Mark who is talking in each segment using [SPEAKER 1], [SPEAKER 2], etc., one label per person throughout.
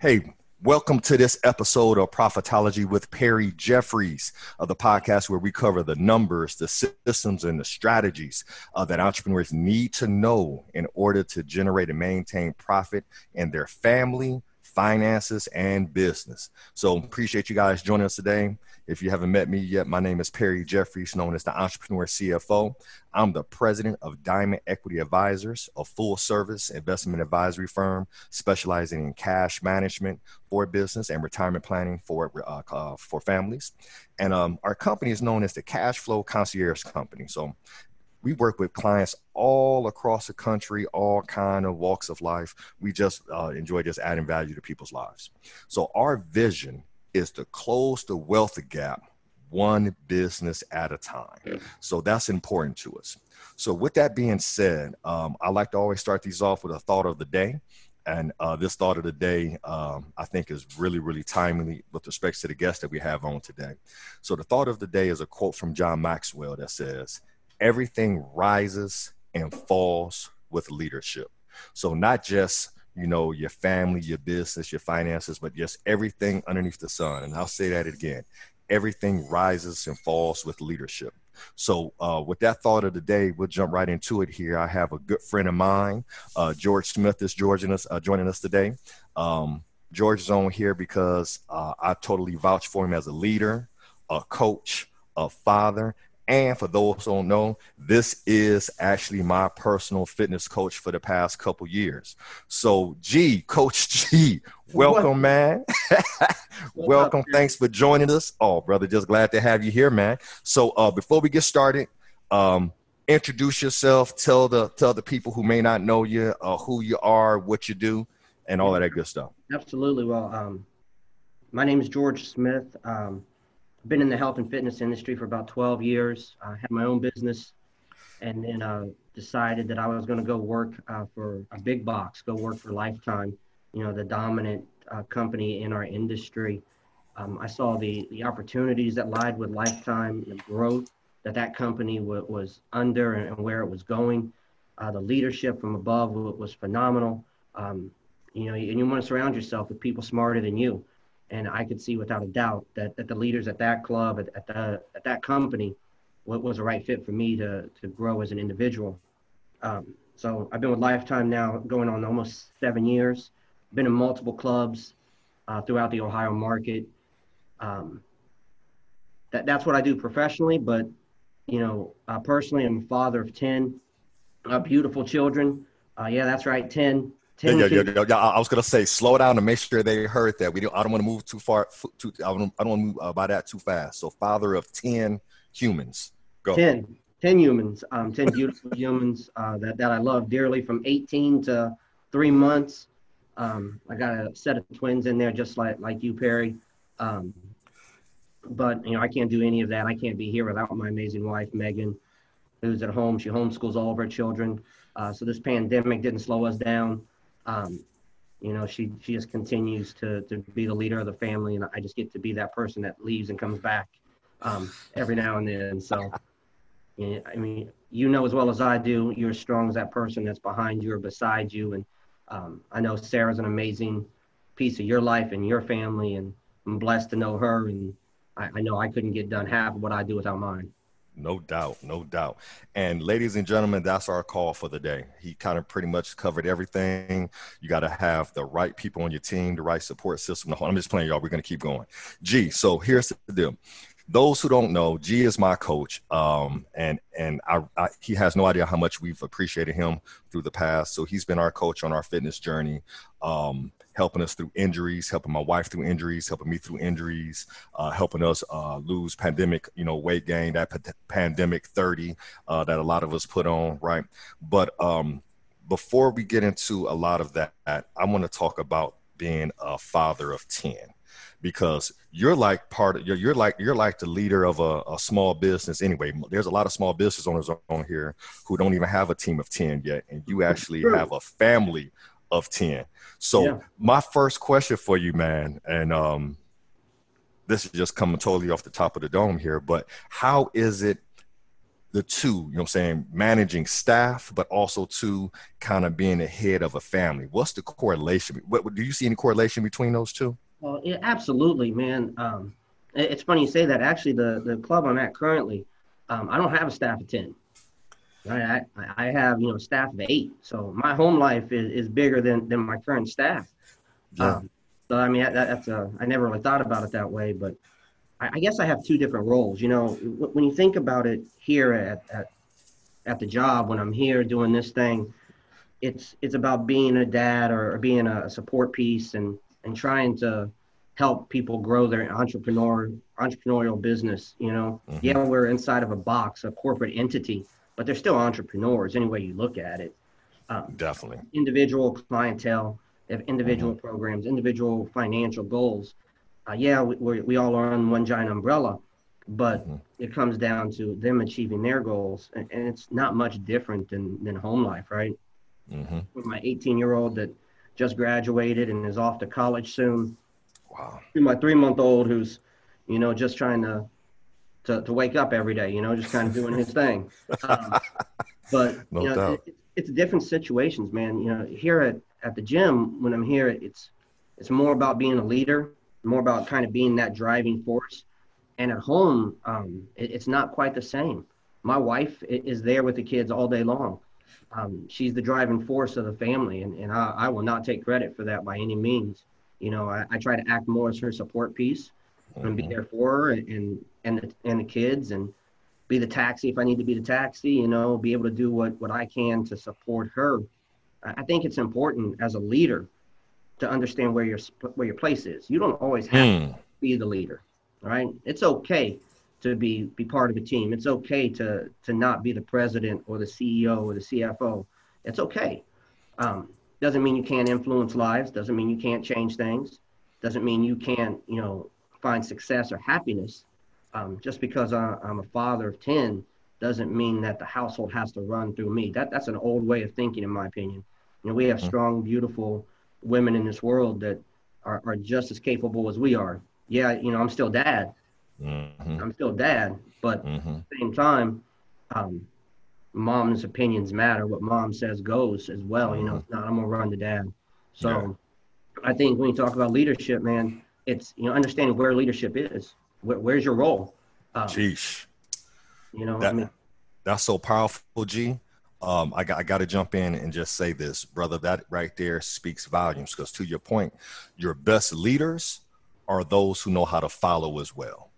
[SPEAKER 1] Hey, welcome to this episode of Profitilogy with Perry Jeffries of the podcast where we cover the numbers, the systems, and the strategies uh, that entrepreneurs need to know in order to generate and maintain profit in their family, finances, and business. So appreciate you guys joining us today. If you haven't met me yet, my name is Perry Jeffries, known as the Entrepreneur CFO. I'm the president of Diamond Equity Advisors, a full service investment advisory firm specializing in cash management for business and retirement planning for, uh, uh, for families. And um, our company is known as the Cash Flow Concierge Company. So we work with clients all across the country all kind of walks of life we just uh, enjoy just adding value to people's lives so our vision is to close the wealth gap one business at a time. So that's important to us. So, with that being said, um, I like to always start these off with a thought of the day. And uh, this thought of the day, um, I think, is really, really timely with respect to the guest that we have on today. So, the thought of the day is a quote from John Maxwell that says, Everything rises and falls with leadership. So, not just you know, your family, your business, your finances, but just everything underneath the sun. And I'll say that again everything rises and falls with leadership. So, uh, with that thought of the day, we'll jump right into it here. I have a good friend of mine, uh, George Smith, is joining us, uh, joining us today. Um, George is on here because uh, I totally vouch for him as a leader, a coach, a father, and for those who don't know, this is actually my personal fitness coach for the past couple years. So, G, Coach G, welcome, man. welcome. Up, Thanks for joining us. Oh, brother, just glad to have you here, man. So, uh, before we get started, um, introduce yourself. Tell the tell the people who may not know you uh, who you are, what you do, and all of that good stuff.
[SPEAKER 2] Absolutely. Well, um, my name is George Smith. Um, been in the health and fitness industry for about 12 years. I had my own business and then uh, decided that I was going to go work uh, for a big box, go work for Lifetime, you know, the dominant uh, company in our industry. Um, I saw the, the opportunities that lied with Lifetime, the growth that that company w- was under and, where it was going. Uh, the leadership from above was phenomenal. Um, you know, and you want to surround yourself with people smarter than you and I could see without a doubt that, that the leaders at that club, at, at, the, at that company, what was the right fit for me to, to grow as an individual. Um, so I've been with Lifetime now going on almost seven years, been in multiple clubs uh, throughout the Ohio market. Um, that, that's what I do professionally, but you know, uh, personally, I'm a father of 10 uh, beautiful children. Uh, yeah, that's right, 10
[SPEAKER 1] yeah, yeah, yeah, yeah, I was gonna say slow down to make sure they heard that. We don't. I don't want to move too far. Too. I don't. I don't want to move uh, by that too fast. So, father of ten humans.
[SPEAKER 2] Go. 10, 10 humans. Um, ten beautiful humans uh, that that I love dearly. From eighteen to three months. Um, I got a set of twins in there, just like like you, Perry. Um, but you know, I can't do any of that. I can't be here without my amazing wife, Megan, who's at home. She homeschools all of her children. Uh, so this pandemic didn't slow us down um, you know, she she just continues to to be the leader of the family, and I just get to be that person that leaves and comes back um, every now and then. So, I mean, you know as well as I do, you're as strong as that person that's behind you or beside you, and um, I know Sarah's an amazing piece of your life and your family, and I'm blessed to know her, and I, I know I couldn't get done half of what I do without mine.
[SPEAKER 1] No doubt, no doubt. And ladies and gentlemen, that's our call for the day. He kind of pretty much covered everything. You got to have the right people on your team, the right support system. I'm just playing, y'all. We're going to keep going. G, so here's the deal. Those who don't know, G is my coach, um, and and I, I, he has no idea how much we've appreciated him through the past. So he's been our coach on our fitness journey. Um, helping us through injuries, helping my wife through injuries, helping me through injuries, uh, helping us uh, lose pandemic, you know, weight gain, that p- pandemic 30 uh, that a lot of us put on, right? But um, before we get into a lot of that, I want to talk about being a father of 10 because you're like part of you're, you're like you're like the leader of a, a, small business anyway there's a lot of small business owners on here who don't even have a team of 10 yet and you actually have a family of 10. So yeah. my first question for you, man, and um, this is just coming totally off the top of the dome here, but how is it the two, you know what I'm saying, managing staff, but also to kind of being the head of a family? What's the correlation? What, do you see any correlation between those two?
[SPEAKER 2] Well, yeah, absolutely, man. Um, it's funny you say that. Actually, the, the club I'm at currently, um, I don't have a staff of 10. Right? I, I have, you know, a staff of eight. So my home life is, is bigger than, than my current staff. Yeah. Um, so, I mean, that, that's a, I never really thought about it that way, but I, I guess I have two different roles. You know, when you think about it here at, at, at the job, when I'm here doing this thing, it's, it's about being a dad or, or being a support piece and, and trying to help people grow their entrepreneur entrepreneurial business. You know, mm-hmm. yeah, we're inside of a box, a corporate entity, but they're still entrepreneurs any way you look at it.
[SPEAKER 1] Um, Definitely.
[SPEAKER 2] Individual clientele, have individual mm-hmm. programs, individual financial goals. Uh, yeah, we, we all are on one giant umbrella, but mm-hmm. it comes down to them achieving their goals, and, and, it's not much different than than home life, right? Mm-hmm. With my 18 year old that just graduated and is off to college soon.
[SPEAKER 1] Wow.
[SPEAKER 2] My three month old who's, you know, just trying to, to, to wake up every day, you know, just kind of doing his thing. Um, but, no you know, it, it's different situations, man. You know, here at, at the gym, when I'm here, it's, it's more about being a leader, more about kind of being that driving force. And at home, um, it, it's not quite the same. My wife is there with the kids all day long. Um, she's the driving force of the family, and, and I, I, will not take credit for that by any means. You know, I, I try to act more as her support piece mm-hmm. and be mm-hmm. there for her and and the, and the kids and be the taxi if I need to be the taxi. You know, be able to do what what I can to support her. I think it's important as a leader to understand where your where your place is. You don't always have mm. to be the leader, right? It's okay to be be part of a team. It's okay to to not be the president or the CEO or the CFO. It's okay. Um, doesn't mean you can't influence lives. Doesn't mean you can't change things. Doesn't mean you can't you know find success or happiness. Um, just because I, I'm a father of ten doesn't mean that the household has to run through me. That that's an old way of thinking, in my opinion. You know, we have mm-hmm. strong, beautiful women in this world that are, are just as capable as we are. Yeah, you know, I'm still dad, Mm-hmm. I'm still dad, but mm-hmm. at the same time, um, mom's opinions matter. What mom says goes as well. You know, mm-hmm. not I'm gonna run to dad. So yeah. I think when you talk about leadership, man, it's you know understanding where leadership is. Where, where's your role?
[SPEAKER 1] Um, Sheesh.
[SPEAKER 2] You know,
[SPEAKER 1] that, I mean, that's so powerful, G. Um, I got I got to jump in and just say this, brother. That right there speaks volumes. Because to your point, your best leaders are those who know how to follow as well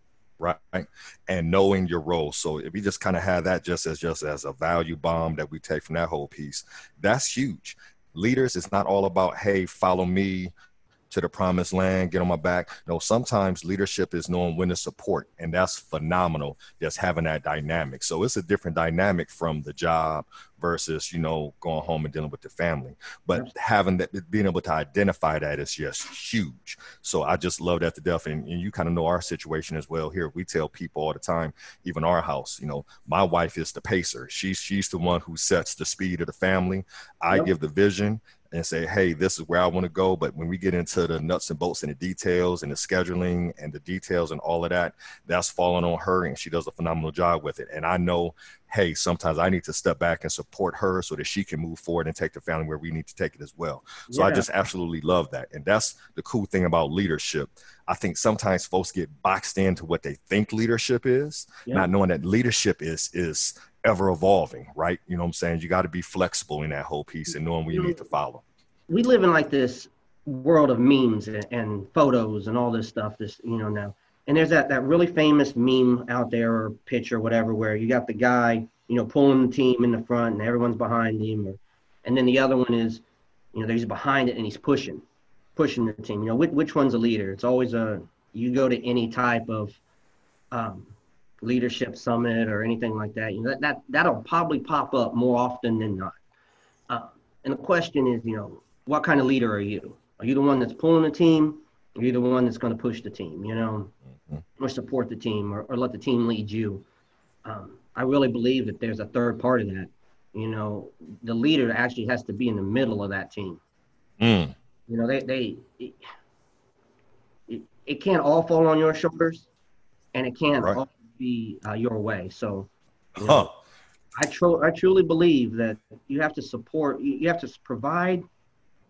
[SPEAKER 1] right? And knowing your role. So if we just kind of have that just as just as a value bomb that we take from that whole piece, that's huge. Leaders, it's not all about, hey, follow me, to the promised land, get on my back. No, sometimes leadership is knowing when to support, and that's phenomenal. Just having that dynamic. So it's a different dynamic from the job versus you know going home and dealing with the family. But having that, being able to identify that is just huge. So I just love that to death, and, and you kind of know our situation as well. Here we tell people all the time, even our house. You know, my wife is the pacer. She's she's the one who sets the speed of the family. I yep. give the vision and say, hey, this is where I want to go. But when we get into the nuts and bolts and the details and the scheduling and the details and all of that, that's falling on her and she does a phenomenal job with it. And I know, hey, sometimes I need to step back and support her so that she can move forward and take the family where we need to take it as well. So yeah. I just absolutely love that. And that's the cool thing about leadership. I think sometimes folks get boxed into what they think leadership is, yeah. not knowing that leadership is is ever evolving, right? You know what I'm saying? You got to be flexible in that whole piece and knowing where you need to follow.
[SPEAKER 2] We live in like this world of memes and, and photos and all this stuff, this, you know, now. And there's that, that really famous meme out there or picture, whatever, where you got the guy, you know, pulling the team in the front and everyone's behind him. Or, and then the other one is, you know, he's behind it and he's pushing, pushing the team. You know, which, which one's a leader? It's always a, you go to any type of, um, leadership summit or anything like that, you know, that, that that'll probably pop up more often than not. Uh, and the question is, you know, what kind of leader are you? Are you the one that's pulling the team? Are the one that's going to push the team, you know, mm-hmm. or support the team or, or let the team lead you? Um, I really believe that there's a third part of that. You know, the leader actually has to be in the middle of that team. Mm. You know, they, they, it, it, can't all fall on your shoulders and it can't right. all be uh, your way. So, you know, huh. I, tro- I truly believe that you have to support, you have to provide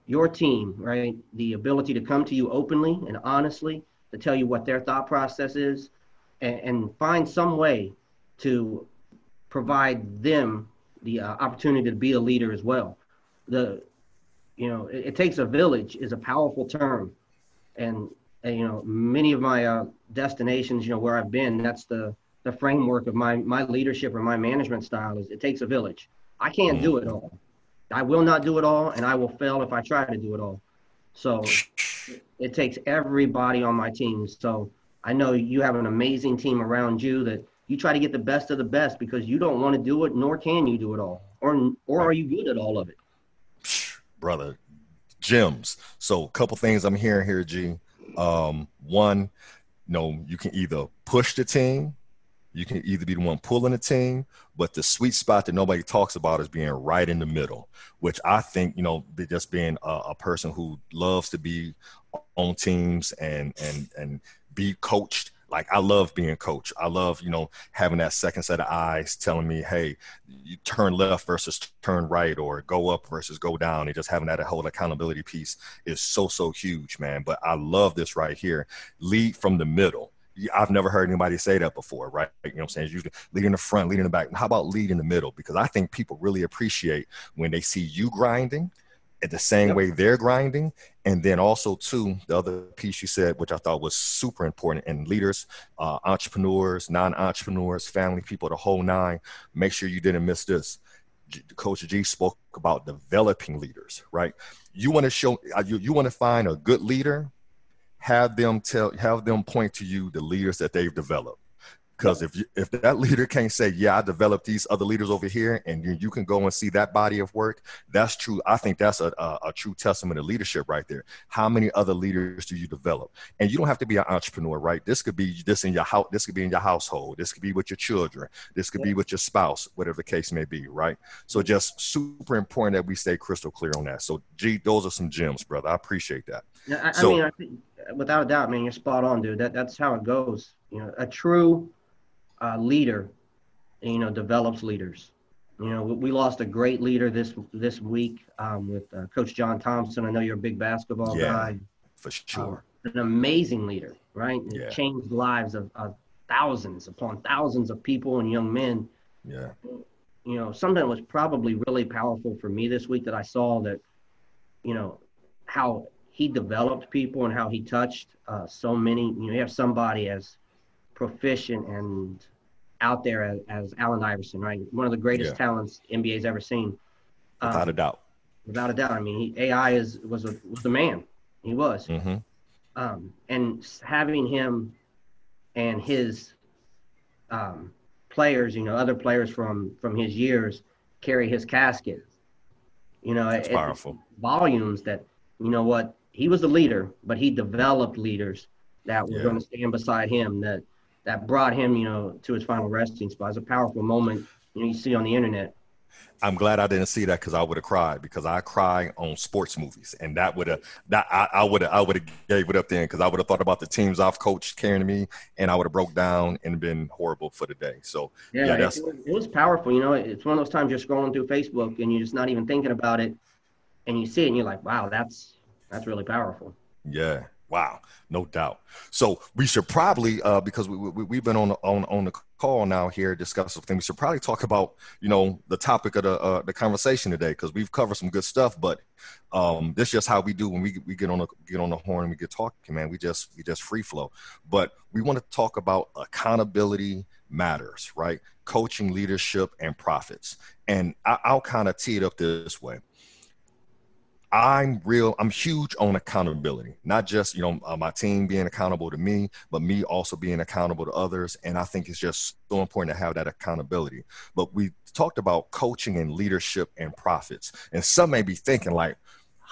[SPEAKER 2] your team, right, the ability to come to you openly and honestly to tell you what their thought process is and, and find some way to provide them the uh, opportunity to be a leader as well. The, you know, it, it takes a village is a powerful term. And, and you know, many of my uh, destinations, you know, where I've been, that's the, the framework of my, my leadership or my management style is it takes a village. I can't do it all. I will not do it all, and I will fail if I try to do it all. So it takes everybody on my team. So I know you have an amazing team around you that you try to get the best of the best because you don't want to do it, nor can you do it all, or or are you good at all of it?
[SPEAKER 1] Brother, gems. So a couple things I'm hearing here, G. Um, one, you know, you can either push the team you can either be the one pulling the team, but the sweet spot that nobody talks about is being right in the middle, which I think, you know, just being a, a person who loves to be on teams and and and be coached like I love being coached. I love, you know, having that second set of eyes telling me, hey, you turn left versus turn right or go up versus go down. And just having that whole accountability piece is so, so huge, man. But I love this right here. Lead from the middle. I've never heard anybody say that before, right? You know what I'm saying? It's usually lead in the front, lead in the back. How about lead in the middle? Because I think people really appreciate when they see you grinding at the same yep. way they're grinding. And then also, too, the other piece you said, which I thought was super important, and leaders, uh, entrepreneurs, non entrepreneurs, family people, the whole nine, make sure you didn't miss this. Coach G spoke about developing leaders, right? You want to show, uh, you, you want to find a good leader have them tell have them point to you the leaders that they've developed because if you, if that leader can't say yeah i developed these other leaders over here and you, you can go and see that body of work that's true. I think that's a, a, a, true testament of leadership right there. How many other leaders do you develop? And you don't have to be an entrepreneur right? This could be this in your house this could be in your household. This could be with your children. This could yeah. be with your spouse whatever the case may be right? So just super important that we stay crystal clear on that. So g those are some gems brother. I appreciate that.
[SPEAKER 2] Yeah, I, so, I mean I think without a doubt, man, you're spot on, dude. That that's how it goes. You know, a true uh, leader, you know, develops leaders. You know, we, lost a great leader this this week um, with uh, Coach John Thompson. I know you're a big basketball
[SPEAKER 1] yeah,
[SPEAKER 2] guy.
[SPEAKER 1] For sure.
[SPEAKER 2] Uh, an amazing leader, right?
[SPEAKER 1] Yeah.
[SPEAKER 2] Changed lives of, of thousands upon thousands of people and young men.
[SPEAKER 1] Yeah.
[SPEAKER 2] You know, something that was probably really powerful for me this week that I saw that, you know, how he developed people and how he touched uh, so many. You know, you have somebody as proficient and out there as, as Allen Iverson, right? One of the greatest yeah. talents NBA's ever seen.
[SPEAKER 1] Without um, a doubt.
[SPEAKER 2] Without a doubt. I mean, he, AI is was a, was the man. He was.
[SPEAKER 1] Mm-hmm.
[SPEAKER 2] Um, and having him and his um, players, you know, other players from from his years carry his casket. You know,
[SPEAKER 1] it's powerful
[SPEAKER 2] volumes that you know what he was the leader, but he developed leaders that were yeah. going to stand beside him that that brought him, you know, to his final resting spot. It's a powerful moment, you know, you see on the internet.
[SPEAKER 1] I'm glad I didn't see that because I would have cried because I cry on sports movies and that would have that I would have I would have gave it up then because I would have thought about the teams I've coached carrying me and I would have broke down and been horrible for the day. So
[SPEAKER 2] yeah, yeah that's it, it was powerful. You know, it's one of those times you're scrolling through Facebook and you're just not even thinking about it, and you see it and you're like, wow, that's that's really powerful.
[SPEAKER 1] Yeah. Wow, no doubt. So we should probably, uh, because we, we have been on on on the call now here discussing something. We should probably talk about you know the topic of the uh, the conversation today because we've covered some good stuff. But um, this is just how we do when we we get on the get on the horn and we get talking, man. We just we just free flow. But we want to talk about accountability matters, right? Coaching, leadership, and profits. And I, I'll kind of tee it up this way I'm real, I'm huge on accountability, not just, you know, uh, my team being accountable to me, but me also being accountable to others. And I think it's just so important to have that accountability. But we talked about coaching and leadership and profits. And some may be thinking, like,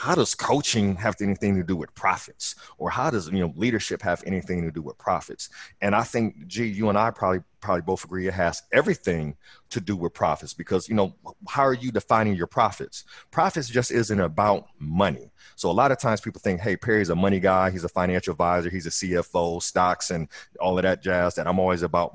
[SPEAKER 1] how does coaching have anything to do with profits? Or how does you know leadership have anything to do with profits? And i think gee you and i probably probably both agree it has everything to do with profits because you know how are you defining your profits? Profits just isn't about money. So a lot of times people think hey perry's a money guy he's a financial advisor he's a cfo stocks and all of that jazz that i'm always about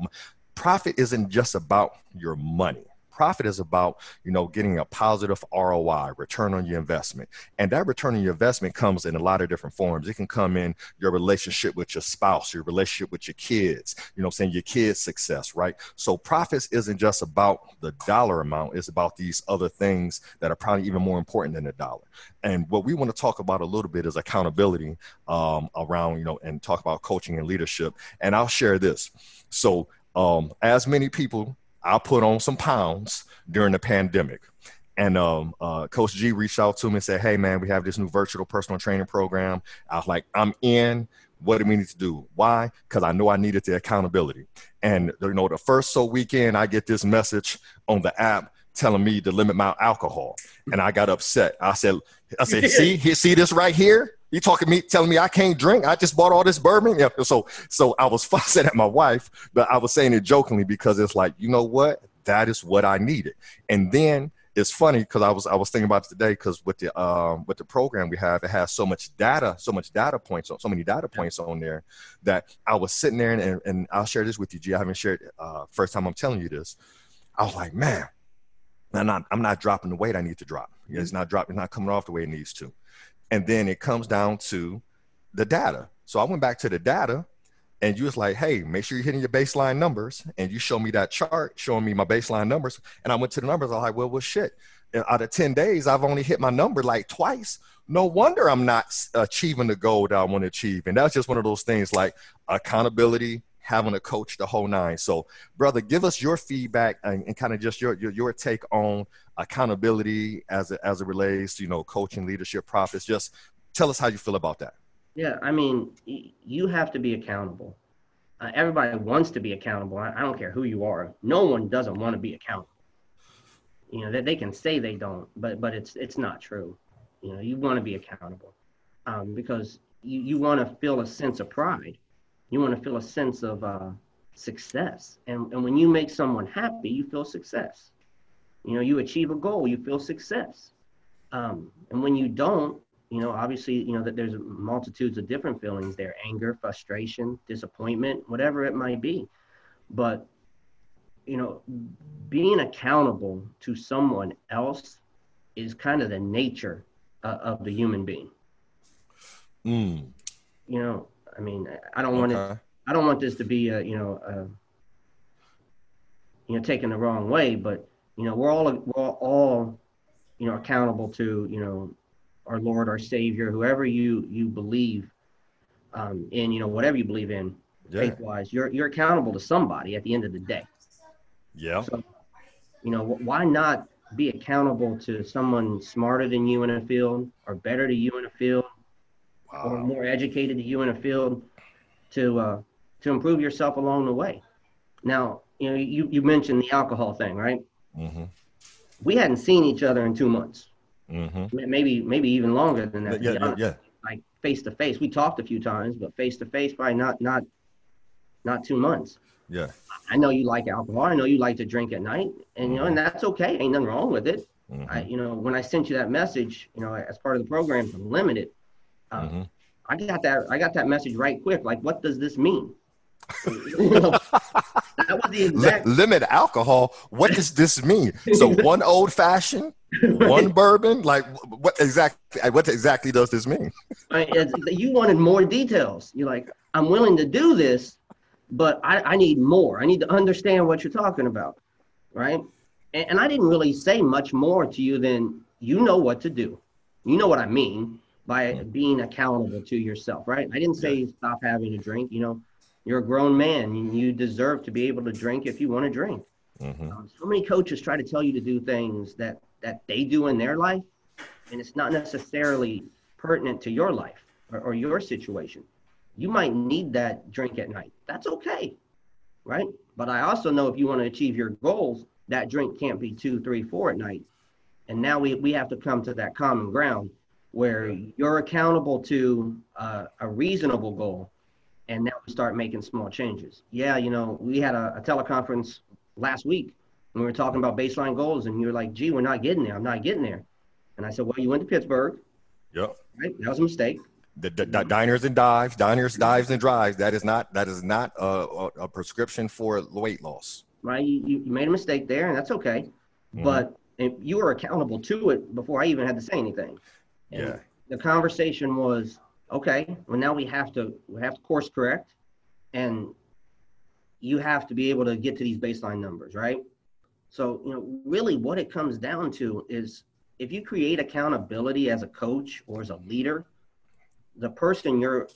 [SPEAKER 1] profit isn't just about your money profit is about, you know, getting a positive ROI, return on your investment. And that return on your investment comes in a lot of different forms. It can come in your relationship with your spouse, your relationship with your kids, you know, I'm saying your kids' success, right? So profits isn't just about the dollar amount, it's about these other things that are probably even more important than the dollar. And what we want to talk about a little bit is accountability um, around, you know, and talk about coaching and leadership. And I'll share this. So, um, as many people, I put on some pounds during the pandemic. And um, uh, Coach G reached out to me and said, "Hey, man, we have this new virtual personal training program." I was like, "I'm in. What do we need to do? Why? Because I know I needed the accountability." And you know, the first so weekend, I get this message on the app telling me to limit my alcohol, and I got upset. I said, "I said, see, see this right here." You talking me, telling me I can't drink? I just bought all this bourbon. Yeah. So, so I was fussing at my wife, but I was saying it jokingly because it's like, you know what? That is what I needed. And then it's funny because I was I was thinking about it today because with the um, with the program we have, it has so much data, so much data points, so many data points on there that I was sitting there and, and I'll share this with you, G. I haven't shared uh, first time I'm telling you this. I was like, man, I'm not I'm not dropping the weight I need to drop. Mm-hmm. It's not dropping, it's not coming off the way it needs to. And then it comes down to the data. So I went back to the data and you was like, hey, make sure you're hitting your baseline numbers. And you show me that chart showing me my baseline numbers. And I went to the numbers. I was like, well, well, shit. Out of 10 days, I've only hit my number like twice. No wonder I'm not achieving the goal that I want to achieve. And that's just one of those things like accountability, having a coach the whole nine. So, brother, give us your feedback and, and kind of just your, your, your take on accountability as it, as it relates to you know coaching, leadership, profits. Just tell us how you feel about that.
[SPEAKER 2] Yeah, I mean, you have to be accountable. Uh, everybody wants to be accountable. I, I, don't care who you are. No one doesn't want to be accountable. You know, they, they can say they don't, but but it's it's not true. You know, you want to be accountable um, because you, you want to feel a sense of pride. You want to feel a sense of uh, success. And, and when you make someone happy, you feel success. You know, you achieve a goal, you feel success. Um, and when you don't, you know obviously you know that there's multitudes of different feelings there anger frustration disappointment whatever it might be but you know being accountable to someone else is kind of the nature uh, of the human being mm. you know i mean i don't okay. want it i don't want this to be a you know a, you know taken the wrong way but you know we're all we're all you know accountable to you know our Lord, our Savior, whoever you you believe um, in, you know, whatever you believe in, yeah. faith wise, you're you're accountable to somebody at the end of the day.
[SPEAKER 1] Yeah. So,
[SPEAKER 2] you know, why not be accountable to someone smarter than you in a field, or better to you in a field. Or more educated to you in a field, to uh, to improve yourself along the way. Now, you know, you you mentioned the alcohol thing, right? Mm-hmm. We hadn't seen each other in two months. Mm-hmm. Maybe maybe even longer than that.
[SPEAKER 1] Yeah, yeah, yeah.
[SPEAKER 2] Like face to face, we talked a few times, but face to face, probably not not not two months.
[SPEAKER 1] Yeah.
[SPEAKER 2] I know you like alcohol. I know you like to drink at night, and you know, and mm-hmm. that's okay. Ain't nothing wrong with it. Mm-hmm. I, you know, when I sent you that message, you know, as part of the program to limit it, uh, mm-hmm. I got that. I got that message right quick. Like, what does this mean?
[SPEAKER 1] that was the exact limit alcohol. What does this mean? So one old fashioned, right. one bourbon. Like what exactly? Uh, what exactly does this mean?
[SPEAKER 2] you wanted more details. You're like, I'm willing to do this, but I, I need more. I need to understand what you're talking about, right? And, and I didn't really say much more to you than you know what to do. You know what I mean by being accountable to yourself, right? I didn't say stop having a drink. You know, you're a grown man and you deserve to be able to drink if you want to drink. Mm-hmm. Um, so many coaches try to tell you to do things that that they do in their life, and it's not necessarily pertinent to your life or, or your situation. You might need that drink at night. That's okay, right? But I also know if you want to achieve your goals, that drink can't be two, three, four at night. And now we, we have to come to that common ground where you're accountable to uh, a reasonable goal and now we start making small changes. Yeah, you know, we had a, a teleconference last week and we were talking about baseline goals, and you were like, "Gee, we're not getting there. I'm not getting there." And I said, "Well, you went to Pittsburgh.
[SPEAKER 1] Yep.
[SPEAKER 2] Right. That was a mistake.
[SPEAKER 1] The, the, the diners and dives, diners, dives, and drives. That is not that is not a, a, a prescription for weight loss.
[SPEAKER 2] Right. You, you made a mistake there, and that's okay. mm-hmm. but you were accountable to it before I even had to say anything.
[SPEAKER 1] And yeah.
[SPEAKER 2] The conversation was okay. Well, now we have to we have to course correct, and you have to be able to get to these baseline numbers, right? So you know, really, what it comes down to is if you create accountability as a coach or as a leader, the person you're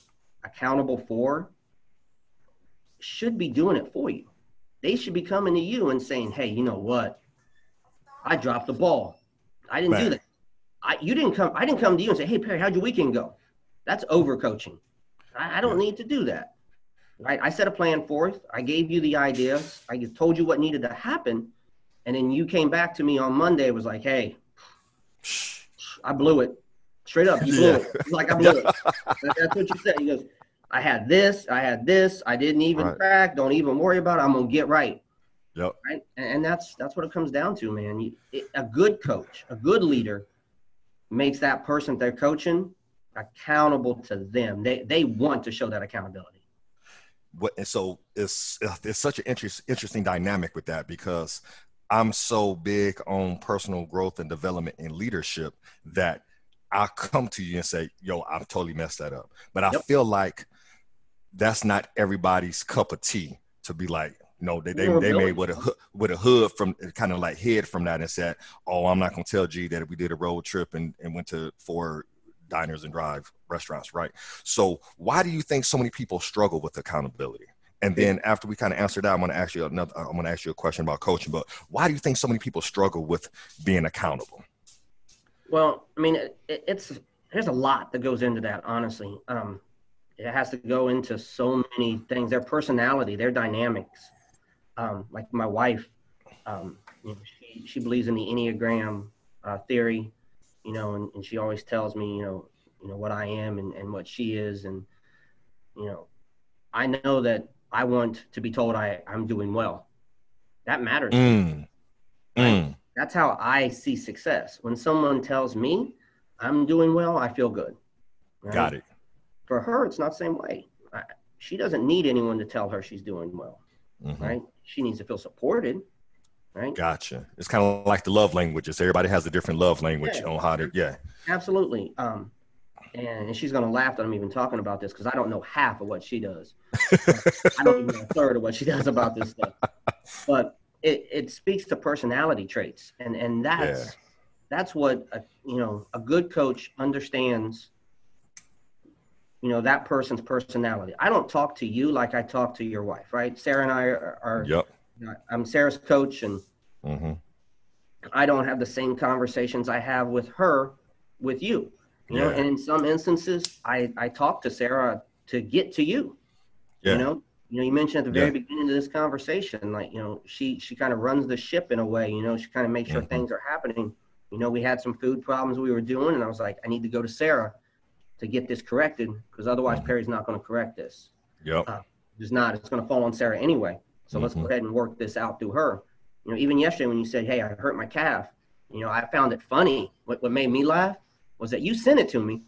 [SPEAKER 2] accountable for should be doing it for you. They should be coming to you and saying, "Hey, you know what? I dropped the ball. I didn't Man. do that. I you didn't come. I didn't come to you and say, "Hey, Perry, how'd your weekend go?" That's overcoaching. I, I don't need to do that. Right? I set a plan forth. I gave you the ideas. I just told you what needed to happen, and then you came back to me on Monday. Was like, "Hey, I blew it. Straight up, you blew yeah. it. Like I blew it. That's what you said. He goes, I had this, I had this, I didn't even right. crack. Don't even worry about it. I'm gonna get right.
[SPEAKER 1] Yep.
[SPEAKER 2] Right. And that's that's what it comes down to, man. You, it, a good coach, a good leader, makes that person they're coaching accountable to them. They they want to show that accountability.
[SPEAKER 1] What and so it's it's such an interest, interesting dynamic with that because I'm so big on personal growth and development and leadership that I'll come to you and say, yo, I've totally messed that up. But I yep. feel like that's not everybody's cup of tea to be like, no, they they, they made with a with a hood from kind of like head from that and said, oh, I'm not gonna tell G that we did a road trip and, and went to four diners and drive restaurants, right? So why do you think so many people struggle with accountability? And then after we kind of answer that, I'm going to ask you another. I'm going to ask you a question about coaching. But why do you think so many people struggle with being accountable?
[SPEAKER 2] Well, I mean, it, it's there's a lot that goes into that. Honestly, um, it has to go into so many things. Their personality, their dynamics. Um, like my wife, um, you know, she she believes in the Enneagram uh, theory, you know, and, and she always tells me, you know, you know what I am and, and what she is, and you know, I know that I want to be told I, I'm doing well. That matters. Mm. Mm. That's how I see success. When someone tells me I'm doing well, I feel good.
[SPEAKER 1] Right? Got it.
[SPEAKER 2] For her, it's not the same way. I, she doesn't need anyone to tell her she's doing well, mm-hmm. right? She needs to feel supported, right?
[SPEAKER 1] Gotcha. It's kind of like the love languages. Everybody has a different love language yeah. on how to, yeah.
[SPEAKER 2] Absolutely. Um, and she's going to laugh that I'm even talking about this because I don't know half of what she does. I don't even know a third of what she does about this stuff. But it, it speaks to personality traits, and and that's yeah. that's what a, you know a good coach understands. You know that person's personality. I don't talk to you like I talk to your wife, right? Sarah and I are. are
[SPEAKER 1] yep.
[SPEAKER 2] I'm Sarah's coach, and mm-hmm. I don't have the same conversations I have with her with you you yeah. know and in some instances i i talk to sarah to get to you yeah. you know you know you mentioned at the very yeah. beginning of this conversation like you know she she kind of runs the ship in a way you know she kind of makes sure mm-hmm. things are happening you know we had some food problems we were doing and i was like i need to go to sarah to get this corrected because otherwise perry's not going to correct this
[SPEAKER 1] yep uh,
[SPEAKER 2] it's not it's going to fall on sarah anyway so mm-hmm. let's go mm-hmm. ahead and work this out through her you know even yesterday when you said hey i hurt my calf you know i found it funny what, what made me laugh was that you sent it to me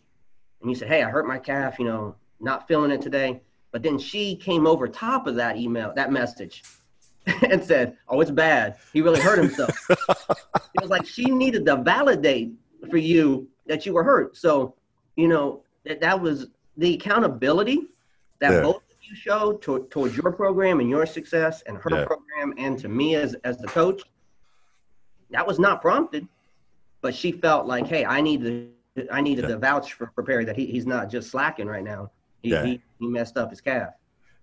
[SPEAKER 2] and you said, Hey, I hurt my calf, you know, not feeling it today. But then she came over top of that email, that message, and said, Oh, it's bad. He really hurt himself. it was like she needed to validate for you that you were hurt. So, you know, that, that was the accountability that yeah. both of you showed to, towards your program and your success and her yeah. program and to me as, as the coach. That was not prompted, but she felt like, hey, I need to I needed yeah. to vouch for, for Perry that he, he's not just slacking right now. He, yeah. he, he messed up his calf.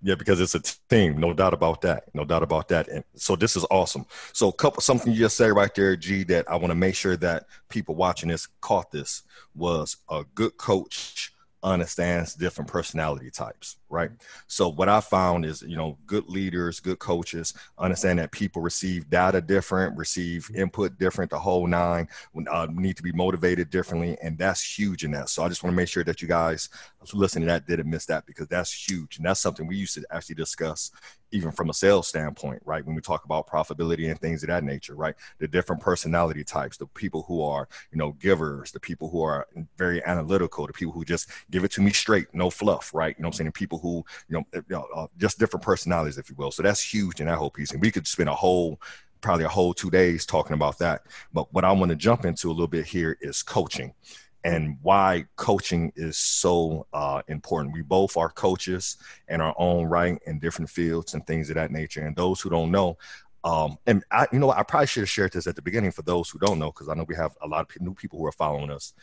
[SPEAKER 1] Yeah, because it's a team, no doubt about that, no doubt about that. And so this is awesome. So, couple something you just said right there, G, that I want to make sure that people watching this caught this was a good coach understands different personality types, right? So what I found is, you know, good leaders, good coaches understand that people receive data different, receive input different, the whole nine, uh, need to be motivated differently, and that's huge in that. So I just want to make sure that you guys listening to that didn't miss that because that's huge, and that's something we used to actually discuss even from a sales standpoint, right? When we talk about profitability and things of that nature, right? The different personality types, the people who are, you know, givers, the people who are very analytical, the people who just give it to me straight, no fluff, right? You know I'm saying? people who, you know, you know uh, just different personalities, if you will. So that's huge in that whole piece. And we could spend a whole probably a whole two days talking about that. But what I want to jump into a little bit here is coaching and why coaching is so uh, important. We both are coaches in our own right in different fields and things of that nature. And those who don't know, um, and I, you know, I probably should have shared this at the beginning for those who don't know, because I know we have a lot of new people who are following us.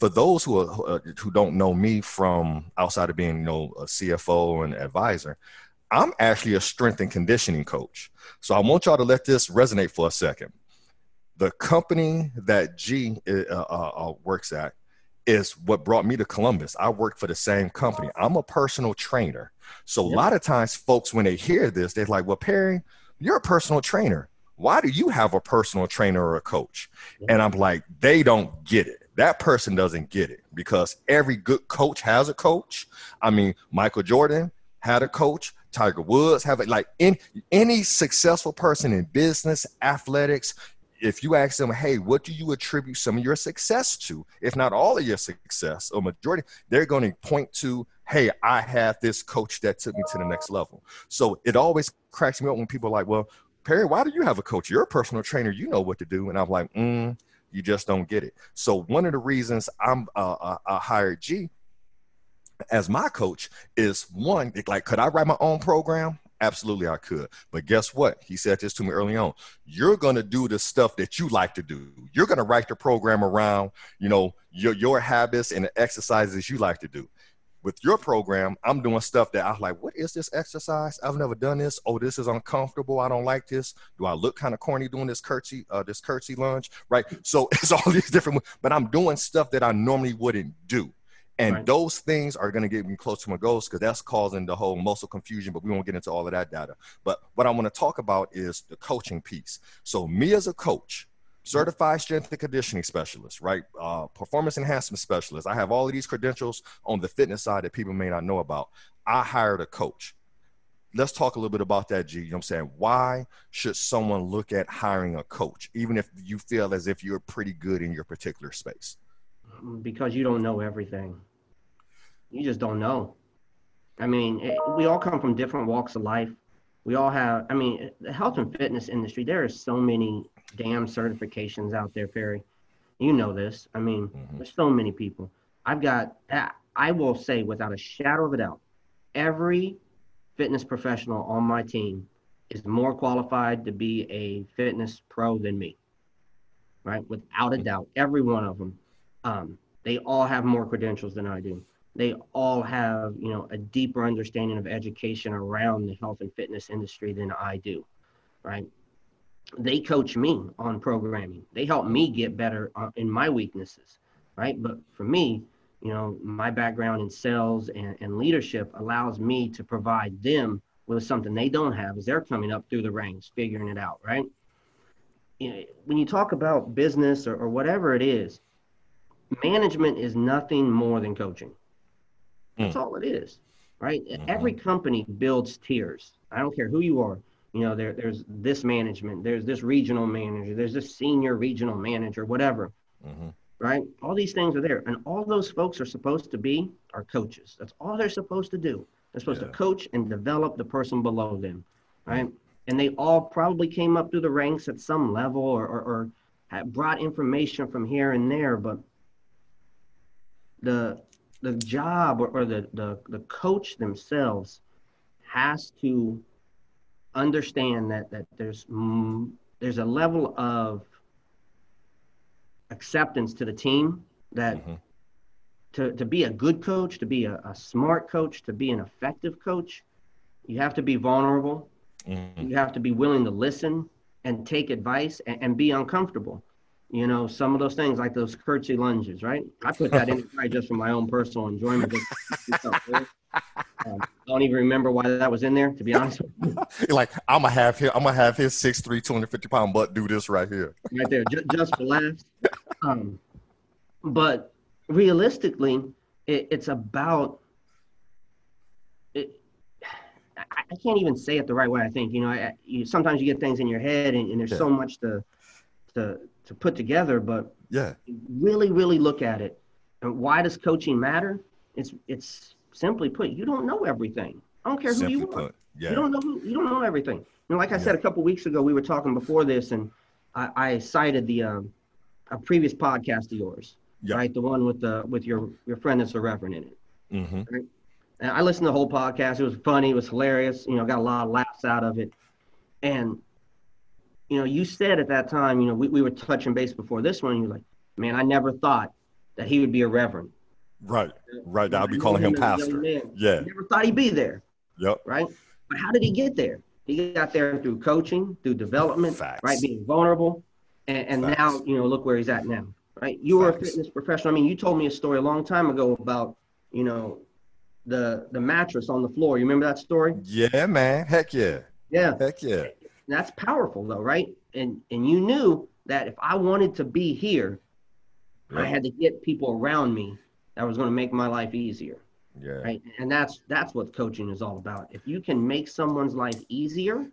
[SPEAKER 1] For those who are uh, who don't know me from outside of being, you know, a CFO and advisor, I'm actually a strength and conditioning coach. So I want y'all to let this resonate for a second. The company that G uh, uh, uh, works at is what brought me to Columbus. I work for the same company. I'm a personal trainer. So yep. a lot of times, folks, when they hear this, they're like, "Well, Perry, you're a personal trainer. Why do you have a personal trainer or a coach?" Yep. And I'm like, they don't get it. That person doesn't get it because every good coach has a coach. I mean, Michael Jordan had a coach. Tiger Woods have it. Like in, any successful person in business, athletics, if you ask them, hey, what do you attribute some of your success to? If not all of your success or majority, they're going to point to, hey, I had this coach that took me to the next level. So it always cracks me up when people are like, well, Perry, why do you have a coach? You're a personal trainer. You know what to do. And I'm like, mm, you just don't get it. So one of the reasons I'm I hired G as my coach is one like could i write my own program absolutely i could. But guess what? He said this to me early on. You're to do the stuff that you like to do. You're to write the program around you know your your habits and the exercises you like to do. With your program i'm doing stuff that i'm like what is this exercise? I've never done this. Oh this is uncomfortable. I don't like this. Do i look kind of corny doing this curtsy uh, this curtsy lunge? Right? So it's all these different but i'm doing stuff that i normally wouldn't do and right. those things are going to get me close to my goals because that's causing the whole muscle confusion, but we won't get into all of that data. But what I want to talk about is the coaching piece. So, me as a coach, certified strength and conditioning specialist, right? Uh, performance enhancement specialist. I have all of these credentials on the fitness side that people may not know about. I hired a coach. Let's talk a little bit about that, G. You know what I'm saying? Why should someone look at hiring a coach, even if you feel as if you're pretty good in your particular space?
[SPEAKER 2] Because you don't know everything you just don't know. I mean, it, we all come from different walks of life. We all have, I mean, the health and fitness industry, there are so many damn certifications out there, Perry. You know this. I mean, mm-hmm. there's so many people. I've got, I will say without a shadow of a doubt, every fitness professional on my team is more qualified to be a fitness pro than me, right? Without a mm-hmm. doubt, every one of them. Um, they all have more credentials than I do they all have you know a deeper understanding of education around the health and fitness industry than I do, right? They coach me on programming. They help me get better uh, in my weaknesses, right? But for me, you know, my background in sales and, and leadership allows me to provide them with something they don't have as they're coming up through the ranks, figuring it out, right? You know, when you talk about business or, or whatever it is, management is nothing more than coaching that's mm. all it is, right? Mm-hmm. Every company builds tiers. I don't care who you are. You know, there, there's this management, there's this regional manager, there's this senior regional manager, whatever. Mm-hmm. Right? All these things are there. And all those folks are supposed to be are coaches. That's all they're supposed to do. They're supposed yeah. to coach and develop the person below them. Right? And they all probably came up through the ranks at some level or, or, or brought information from here and there, but the the job or, or the, the, the coach themselves has to understand that that there's mm, there's a level of acceptance to the team that mm-hmm. to, to be a good coach to be a, a, smart coach to be an effective coach you have to be vulnerable mm-hmm. you have to be willing to listen and take advice and, and be uncomfortable you know, some of those things like those curtsy lunges, right? I put that in right just for my own personal enjoyment. um, I don't even remember why that was in there, to be honest.
[SPEAKER 1] like I'm gonna have him, I'm gonna have his 6'3", 250 pound butt do this right here,
[SPEAKER 2] right there, just, just for laughs. Um, but realistically, it, it's about it. I, I, can't even say it the right way. I think you know, I, you sometimes you get things in your head, and, and there's yeah. so much to to to put together, but
[SPEAKER 1] yeah,
[SPEAKER 2] really, really look at it. And why does coaching matter? It's it's simply put, you don't know everything. I don't care who simply you are. Put, Yeah. You don't know. Who, you don't know everything. Know, like I yeah. said a couple weeks ago, we were talking before this, and I, I cited the um, a previous podcast of yours, yeah. right? The one with the with your your friend that's a reverend in it. Mm-hmm. Right? And I listened to the whole podcast. It was funny. It was hilarious. You know, got a lot of laughs out of it. And you know, you said at that time, you know, we, we were touching base before this one. You're like, man, I never thought that he would be a reverend.
[SPEAKER 1] Right, right. I'll be calling him pastor. Yeah.
[SPEAKER 2] Never thought he'd be there.
[SPEAKER 1] Yep.
[SPEAKER 2] Right. But how did he get there? He got there through coaching, through development, Facts. right? Being vulnerable, and, and now you know, look where he's at now. Right. You Facts. were a fitness professional. I mean, you told me a story a long time ago about you know the the mattress on the floor. You remember that story?
[SPEAKER 1] Yeah, man. Heck yeah.
[SPEAKER 2] Yeah.
[SPEAKER 1] Heck yeah.
[SPEAKER 2] That's powerful though, right? And and you knew that if I wanted to be here, I had to get people around me that was going to make my life easier.
[SPEAKER 1] Yeah.
[SPEAKER 2] Right. And that's that's what coaching is all about. If you can make someone's life easier,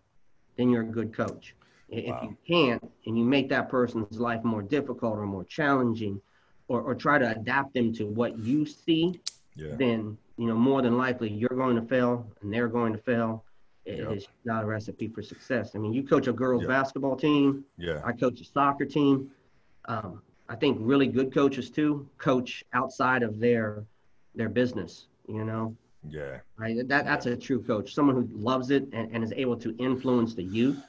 [SPEAKER 2] then you're a good coach. If wow. you can't and you make that person's life more difficult or more challenging or, or try to adapt them to what you see, yeah. then you know more than likely you're going to fail and they're going to fail. It's not a recipe for success. I mean, you coach a girls basketball team.
[SPEAKER 1] Yeah.
[SPEAKER 2] I coach a soccer team. Um, I think really good coaches too coach outside of their their business. You know.
[SPEAKER 1] Yeah.
[SPEAKER 2] Right. That that's a true coach. Someone who loves it and, and is able to influence the youth.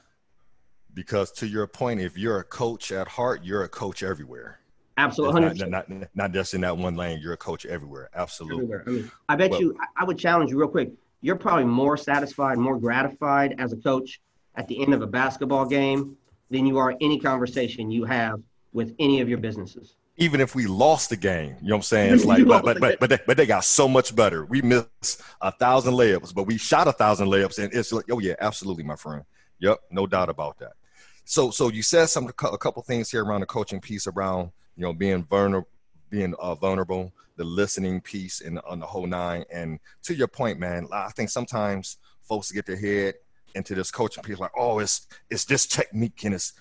[SPEAKER 1] Because to your point, if you're a coach at heart, you're a coach everywhere.
[SPEAKER 2] Absolutely,
[SPEAKER 1] not, not, not, not, just in that one lane. You're a coach everywhere. Absolutely. Everywhere.
[SPEAKER 2] I mean, I bet well, you. I would challenge you real quick. You're probably more satisfied, more gratified as a coach at the end of a basketball game than you are any conversation you have with any of your businesses.
[SPEAKER 1] Even if we lost the game, you know what I'm saying? It's like, but but but but they, but they got so much better. We missed a thousand layups, but we shot a thousand layups, and it's like, oh yeah, absolutely, my friend. Yep, no doubt about that. So so you said some a couple things here around the coaching piece around you know being vulnerable, being uh, vulnerable, the listening piece, and on the whole nine. And to your point, man, I think sometimes folks get their head into this coaching piece like, oh, it's it's this technique and it's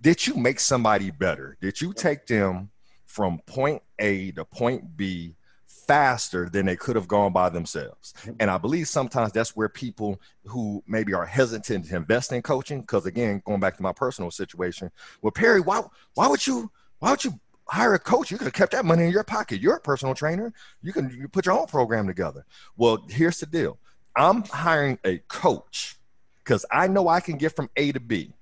[SPEAKER 1] did you make somebody better? Did you take them from point A to point B faster than they could have gone by themselves? And I believe sometimes that's where people who maybe are hesitant to invest in coaching, because again, going back to my personal situation, well, Perry, why why would you why would you hire a coach? You could have kept that money in your pocket. You're a personal trainer. You can you put your own program together. Well, here's the deal. I'm hiring a coach because I know I can get from A to B.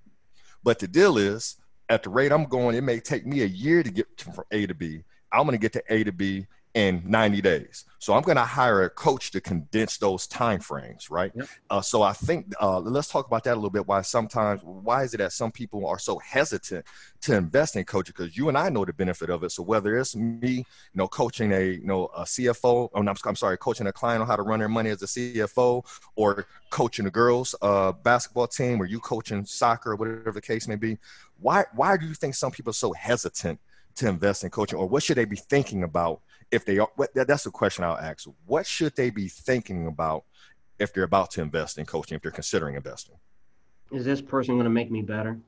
[SPEAKER 1] But the deal is, at the rate I'm going, it may take me a year to get from A to B. I'm going to get to A to B in 90 days. So I'm going to hire a coach to condense those time frames, right? Yep. Uh, so I think uh, let's talk about that a little bit. Why sometimes why is it that some people are so hesitant to invest in coaching? Because you and I know the benefit of it. So whether it's me, you know, coaching a you know a CFO, I'm, I'm sorry, coaching a client on how to run their money as a CFO, or coaching the girls uh, basketball team, or you coaching soccer, or whatever the case may be. Why why do you think some people are so hesitant to invest in coaching, or what should they be thinking about? If they are that's the question i'll ask. What should they be thinking about if they're about to invest in coaching if they're considering investing?
[SPEAKER 2] Is this person going to make me better?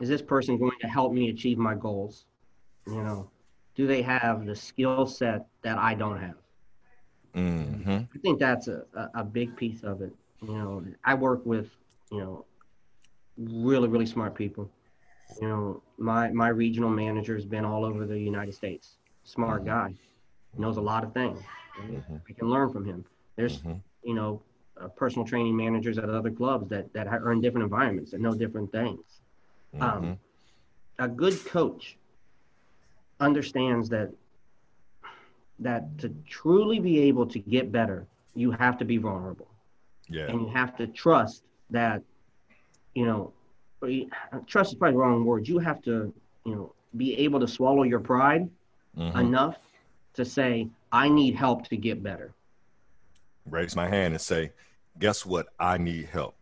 [SPEAKER 2] Is this person going to help me achieve my goals? You know do they have the skill set that i don't have?
[SPEAKER 1] Mm-hmm. i
[SPEAKER 2] think that's a, a big piece of it. You know i work with you know really really smart people. You know my my regional manager has been all over the united states smart mm-hmm. guy, knows a lot of things. Mm-hmm. I can learn from him. There's, mm-hmm. you know, uh, personal training managers at other clubs that that are in different environments that know different things. Um, mm-hmm. a good coach understands that that to truly be able to get better, you have to be vulnerable.
[SPEAKER 1] Yeah.
[SPEAKER 2] And you have to trust that, you know, trust is probably the wrong word. You have to, you know, be able to swallow your pride mm-hmm. enough to say, I need help to get better.
[SPEAKER 1] Raise my hand and say, guess what? I need help.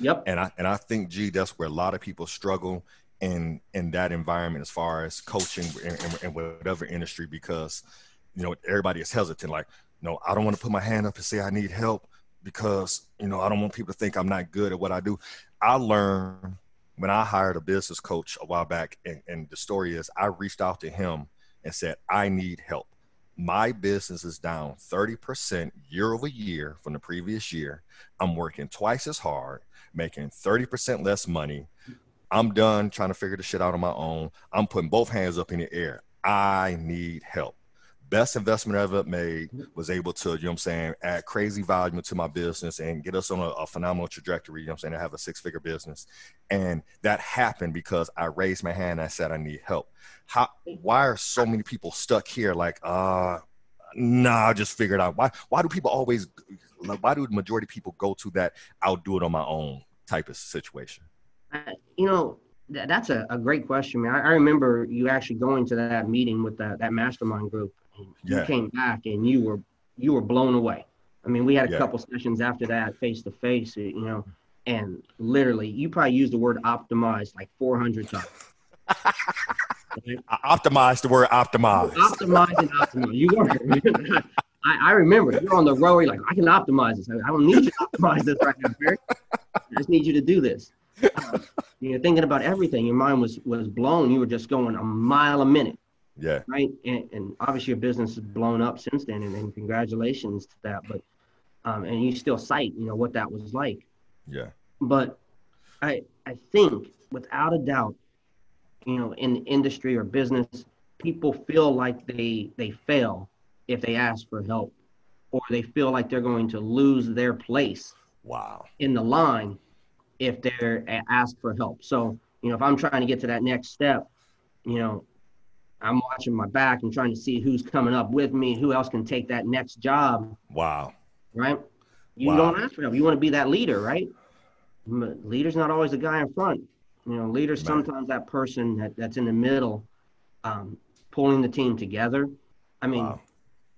[SPEAKER 2] Yep.
[SPEAKER 1] And I and I think, gee, that's where a lot of people struggle in in that environment as far as coaching in, in, in whatever industry because you know everybody is hesitant. Like, no, I don't want to put my hand up and say I need help because you know I don't want people to think I'm not good at what I do. I learned when I hired a business coach a while back, and, and the story is I reached out to him and said, I need help. my business is down 30% year over year from the previous year. I'm working twice as hard, making 30% less money. I'm done trying to figure the shit out on my own. I'm putting both hands up in the air. I need help. Best investment I ever made was able to, you know what I'm saying, add crazy volume to my business and get us on a, a phenomenal trajectory. You know what I'm saying? I have a six figure business. And that happened because I raised my hand and I said I need help. How why are so many people stuck here like uh nah, I just figured out. Why why do people always why do the majority of people go to that I'll do it on my own type of situation?
[SPEAKER 2] Uh, you know, that's a, a great question, man. I, I remember you actually going to that meeting with that, that mastermind group. Yeah. You came back and you were you were blown away. I mean, we had a yeah. couple sessions after that, face to face, you know, and literally, you probably used the word optimized like 400 times.
[SPEAKER 1] Optimized the word optimized.
[SPEAKER 2] Optimize and optimize. You were. I, I, remember you're on the road. You're like, I can optimize this. I don't need you to optimize this right now, Perry. I just need you to do this. Uh, you're thinking about everything. Your mind was was blown. You were just going a mile a minute.
[SPEAKER 1] Yeah.
[SPEAKER 2] Right. And, and obviously your business has blown up since then, and, and congratulations to that. But um, and you still cite, you know, what that was like.
[SPEAKER 1] Yeah.
[SPEAKER 2] But I I think without a doubt, you know, in industry or business, people feel like they they fail if they ask for help, or they feel like they're going to lose their place.
[SPEAKER 1] Wow.
[SPEAKER 2] In the line, if they're asked for help. So you know, if I'm trying to get to that next step, you know, I'm watching my back and trying to see who's coming up with me, who else can take that next job.
[SPEAKER 1] Wow.
[SPEAKER 2] Right? You wow. don't ask for help. You want to be that leader, right? leader's not always the guy in front. You know, leader's Man. sometimes that person that, that's in the middle, um, pulling the team together. I mean, wow.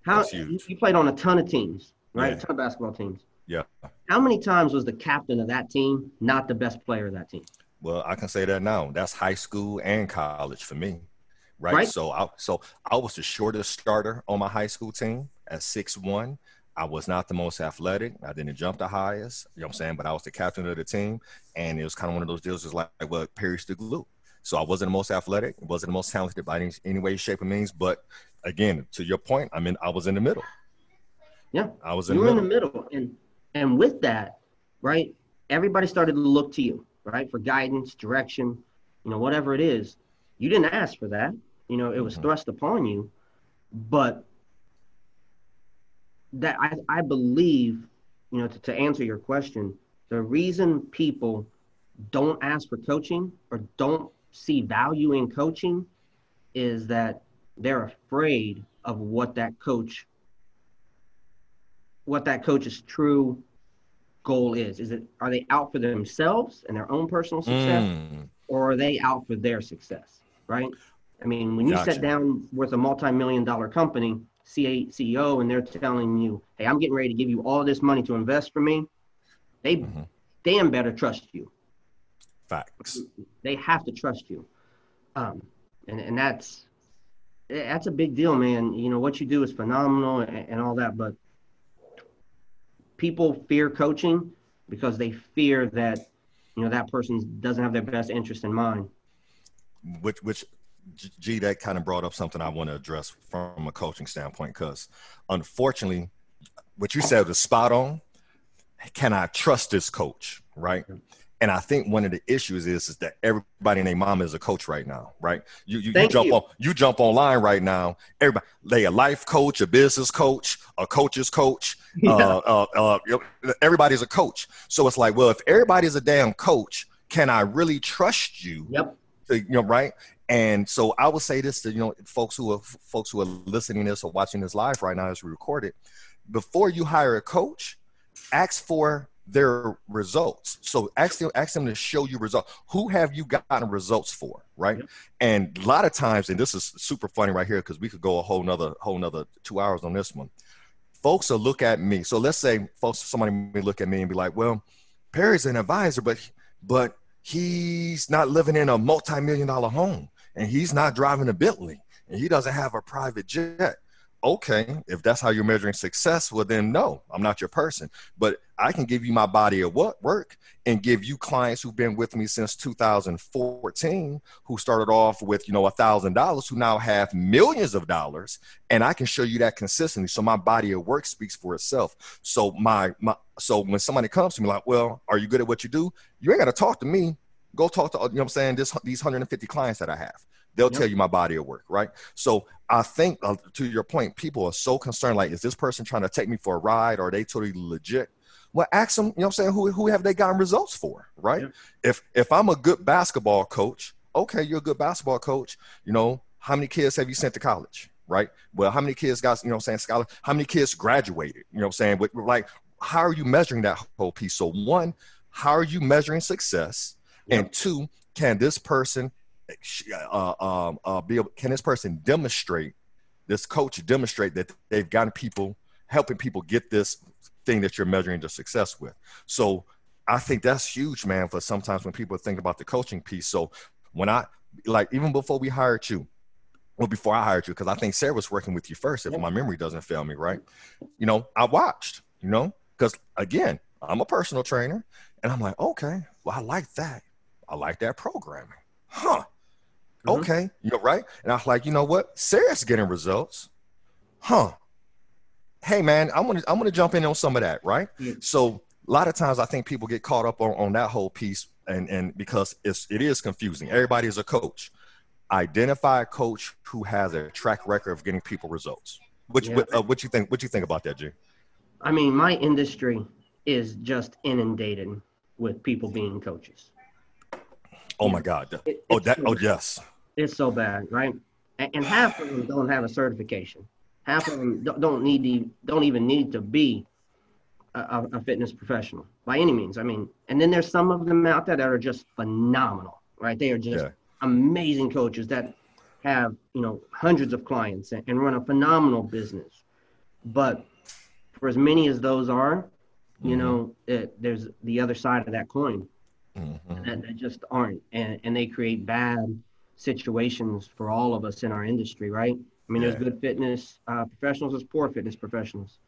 [SPEAKER 2] how you, you, played on a ton of teams, right? Yeah. A ton of basketball teams.
[SPEAKER 1] Yeah.
[SPEAKER 2] How many times was the captain of that team not the best player of that team?
[SPEAKER 1] Well, I can say that now. That's high school and college for me right? right? So I so I was the shortest starter on my high school team at six one. I was not the most athletic. I didn't jump the highest, you know what I'm saying? But I was the captain of the team. And it was kind of one of those deals, just like, well, Perry's the glue. So I wasn't the most athletic, wasn't the most talented by any, any way, shape, or means. But again, to your point, I mean, I was in the middle.
[SPEAKER 2] Yeah.
[SPEAKER 1] I was in
[SPEAKER 2] you
[SPEAKER 1] were
[SPEAKER 2] in the middle. And and with that, right, everybody started to look to you, right, for guidance, direction, you know, whatever it is. You didn't ask for that. You know, it was mm-hmm. thrust upon you, but that I, I believe, you know, to, to answer your question, the reason people don't ask for coaching or don't see value in coaching is that they're afraid of what that coach what that coach's true goal is is it are they out for themselves and their own personal success mm. or are they out for their success right I mean, when you gotcha. sit down with a multi-million dollar company, CEO, and they're telling you, "Hey, I'm getting ready to give you all this money to invest for me," they mm-hmm. damn better trust you.
[SPEAKER 1] Facts.
[SPEAKER 2] They have to trust you, um, and and that's that's a big deal, man. You know what you do is phenomenal and, and all that, but people fear coaching because they fear that you know that person doesn't have their best interest in mind.
[SPEAKER 1] Which which G, that kind of brought up something I want to address from a coaching standpoint because unfortunately, what you said was spot on. Can I trust this coach? Right. And I think one of the issues is, is that everybody and their mom is a coach right now, right? You you, you jump you. on you jump online right now. Everybody, they a life coach, a business coach, a coach's coach. Yeah. Uh, uh, uh, everybody's a coach. So it's like, well, if everybody's a damn coach, can I really trust you?
[SPEAKER 2] Yep.
[SPEAKER 1] You know, right? And so I will say this to you know folks who are folks who are listening to this or watching this live right now as we record it. Before you hire a coach, ask for their results. So ask them, ask them to show you results. Who have you gotten results for, right? Yep. And a lot of times, and this is super funny right here because we could go a whole nother whole nother two hours on this one. Folks will look at me. So let's say folks, somebody may look at me and be like, "Well, Perry's an advisor, but but he's not living in a multi-million dollar home and he's not driving a Bentley and he doesn't have a private jet. okay, if that's how you're measuring success, well, then no, I'm not your person. But I can give you my body of what work and give you clients who've been with me since 2014, who started off with, you know, a thousand dollars, who now have millions of dollars. And I can show you that consistently. So my body of work speaks for itself. So my, my, so when somebody comes to me like, well, are you good at what you do? You ain't got to talk to me. Go talk to, you know what I'm saying? This, these 150 clients that I have. They'll yep. tell you my body of work, right? So I think, uh, to your point, people are so concerned. Like, is this person trying to take me for a ride? Or are they totally legit? Well, ask them. You know, what I'm saying who who have they gotten results for, right? Yep. If if I'm a good basketball coach, okay, you're a good basketball coach. You know, how many kids have you sent to college, right? Well, how many kids got you know, what I'm saying scholar? How many kids graduated? You know, what I'm saying, like, how are you measuring that whole piece? So one, how are you measuring success? Yep. And two, can this person uh, um, uh, be able, can this person demonstrate, this coach demonstrate that they've gotten people, helping people get this thing that you're measuring the success with. So I think that's huge, man, for sometimes when people think about the coaching piece. So when I, like, even before we hired you, well, before I hired you, because I think Sarah was working with you first, if my memory doesn't fail me, right? You know, I watched, you know, because again, I'm a personal trainer and I'm like, okay, well, I like that. I like that programming. Huh. Mm-hmm. Okay, you're right. And I was like, you know what? Sarah's getting results. Huh. Hey man, I'm gonna I'm gonna jump in on some of that, right? So a lot of times I think people get caught up on, on that whole piece and and because it's it is confusing. Everybody is a coach. Identify a coach who has a track record of getting people results. What yeah. what, uh, what you think? What you think about that, Jay?
[SPEAKER 2] I mean, my industry is just inundated with people being coaches.
[SPEAKER 1] Oh my God! It, oh that! Oh yes.
[SPEAKER 2] It's so bad, right? And, and, half of them don't have a certification. Half of them don't need to, don't even need to be a, a, fitness professional by any means. I mean, and then there's some of them out there that are just phenomenal, right? They are just yeah. amazing coaches that have you know hundreds of clients and, and run a phenomenal business. But for as many as those are, you mm-hmm. know, it, there's the other side of that coin mm-hmm. that, that, just aren't, and, and they create bad situations for all of us in our industry, right? I mean, yeah. there's good fitness uh, professionals, there's poor fitness professionals.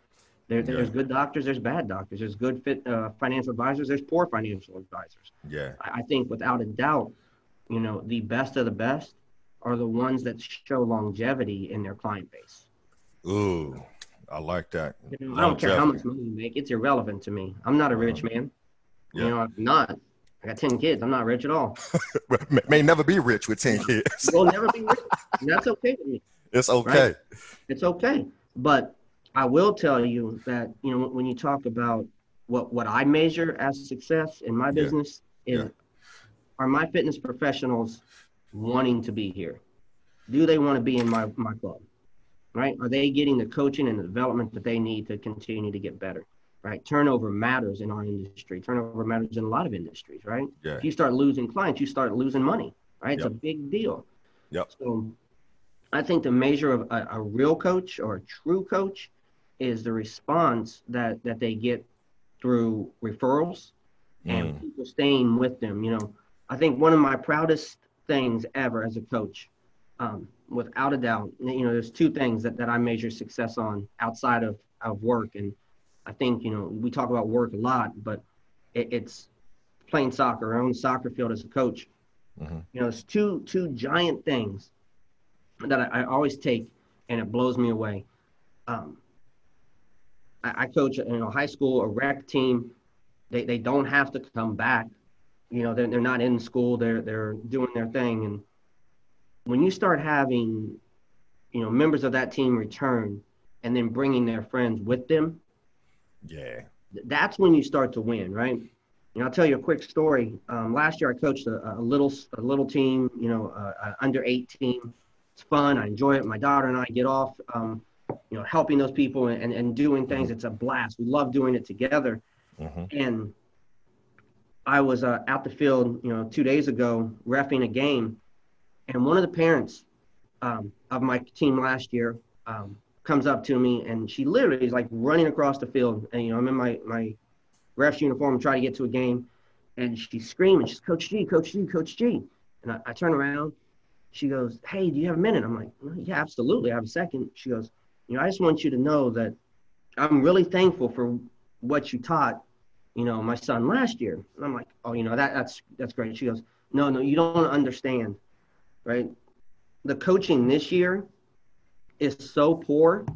[SPEAKER 2] There, there's yeah. good doctors, there's bad doctors. There's good fit uh, financial advisors, there's poor financial advisors.
[SPEAKER 1] Yeah.
[SPEAKER 2] I, I think without a doubt, you know, the best of the best are the ones that show longevity in their client base.
[SPEAKER 1] Ooh, I like that.
[SPEAKER 2] You know, I don't care how much money you make; it's irrelevant to me. I'm not a rich uh-huh. man. Yeah. You know, I'm not. I got 10 kids. I'm not rich at all.
[SPEAKER 1] May never be rich with 10 kids.
[SPEAKER 2] We'll never be rich. That's okay with me.
[SPEAKER 1] It's okay. Right?
[SPEAKER 2] It's okay. But I will tell you that, you know, when you talk about what, what I measure as success in my business yeah. is yeah. are my fitness professionals wanting to be here? Do they want to be in my, my club? Right? Are they getting the coaching and the development that they need to continue to get better? Right? Turnover matters in our industry. Turnover matters in a lot of industries, right?
[SPEAKER 1] Yeah.
[SPEAKER 2] If you start losing clients, you start losing money, right? It's yep. a big deal.
[SPEAKER 1] Yep.
[SPEAKER 2] So I think the measure of a, a, real coach or a true coach is the response that that they get through referrals mm. and people staying with them. You know, I think one of my proudest things ever as a coach, um, without a doubt, you know, there's two things that, that I measure success on outside of, of work and I think, you know, we talk about work a lot, but it, it's playing soccer, our own soccer field as a coach. Mm-hmm. You know, it's two two giant things that I, I, always take, and it blows me away. Um, I, I coach, you know, high school, a rec team. They, they don't have to come back. You know, they're, they're not in school. They're they're doing their thing, and when you start having, you know, members of that team return, and then bringing their friends with them,
[SPEAKER 1] yeah.
[SPEAKER 2] That's when you start to win, right? And I'll tell you a quick story. Um, last year, I coached a, a, little a little team, you know, uh, under eight team. It's fun. I enjoy it. My daughter and I get off, um, you know, helping those people and, and doing things. Mm-hmm. It's a blast. We love doing it together. Mm-hmm. And I was uh, out the field, you know, two days ago, refing a game, and one of the parents um, of my team last year um, comes up to me and she literally is like running across the field. And, you know, I'm in my, my ref's uniform trying to get to a game. And she's screaming, she's Coach G, Coach G, Coach G. And I, I turn around. She goes, Hey, do you have a minute? I'm like, Yeah, absolutely. I have a second. She goes, you know, I just want you to know that I'm really thankful for what you taught, you know, my son last year. And I'm like, oh, you know, that that's that's great. She goes, no, no, you don't understand, right? The coaching this year is so poor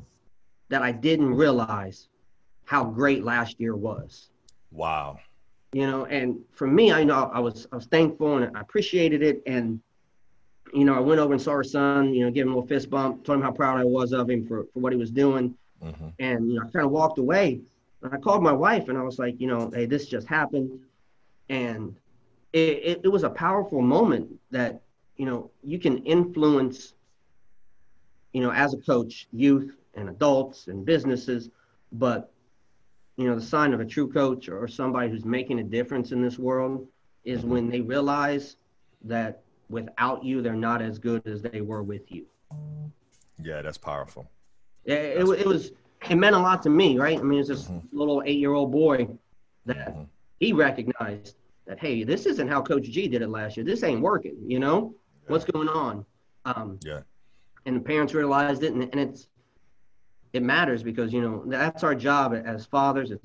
[SPEAKER 2] that I didn't realize how great last year was.
[SPEAKER 1] Wow.
[SPEAKER 2] You know, and for me, I know I was I was thankful and I appreciated it. And you know, I went over and saw her son. You know, gave him a little fist bump, told him how proud I was of him for for what he was doing. Mm-hmm. And you know, I kind of walked away. And I called my wife and I was like, you know, hey, this just happened, and it, it, it was a powerful moment that you know you can influence. You know, as a coach, youth and adults and businesses, but you know, the sign of a true coach or somebody who's making a difference in this world is mm-hmm. when they realize that without you, they're not as good as they were with you.
[SPEAKER 1] Yeah, that's powerful.
[SPEAKER 2] Yeah, it, it, it was, it meant a lot to me, right? I mean, it's this mm-hmm. little eight year old boy that mm-hmm. he recognized that, hey, this isn't how Coach G did it last year. This ain't working, you know? Yeah. What's going on? Um, yeah. And the parents realized it, and, and it's, it matters because you know that's our job as fathers, as,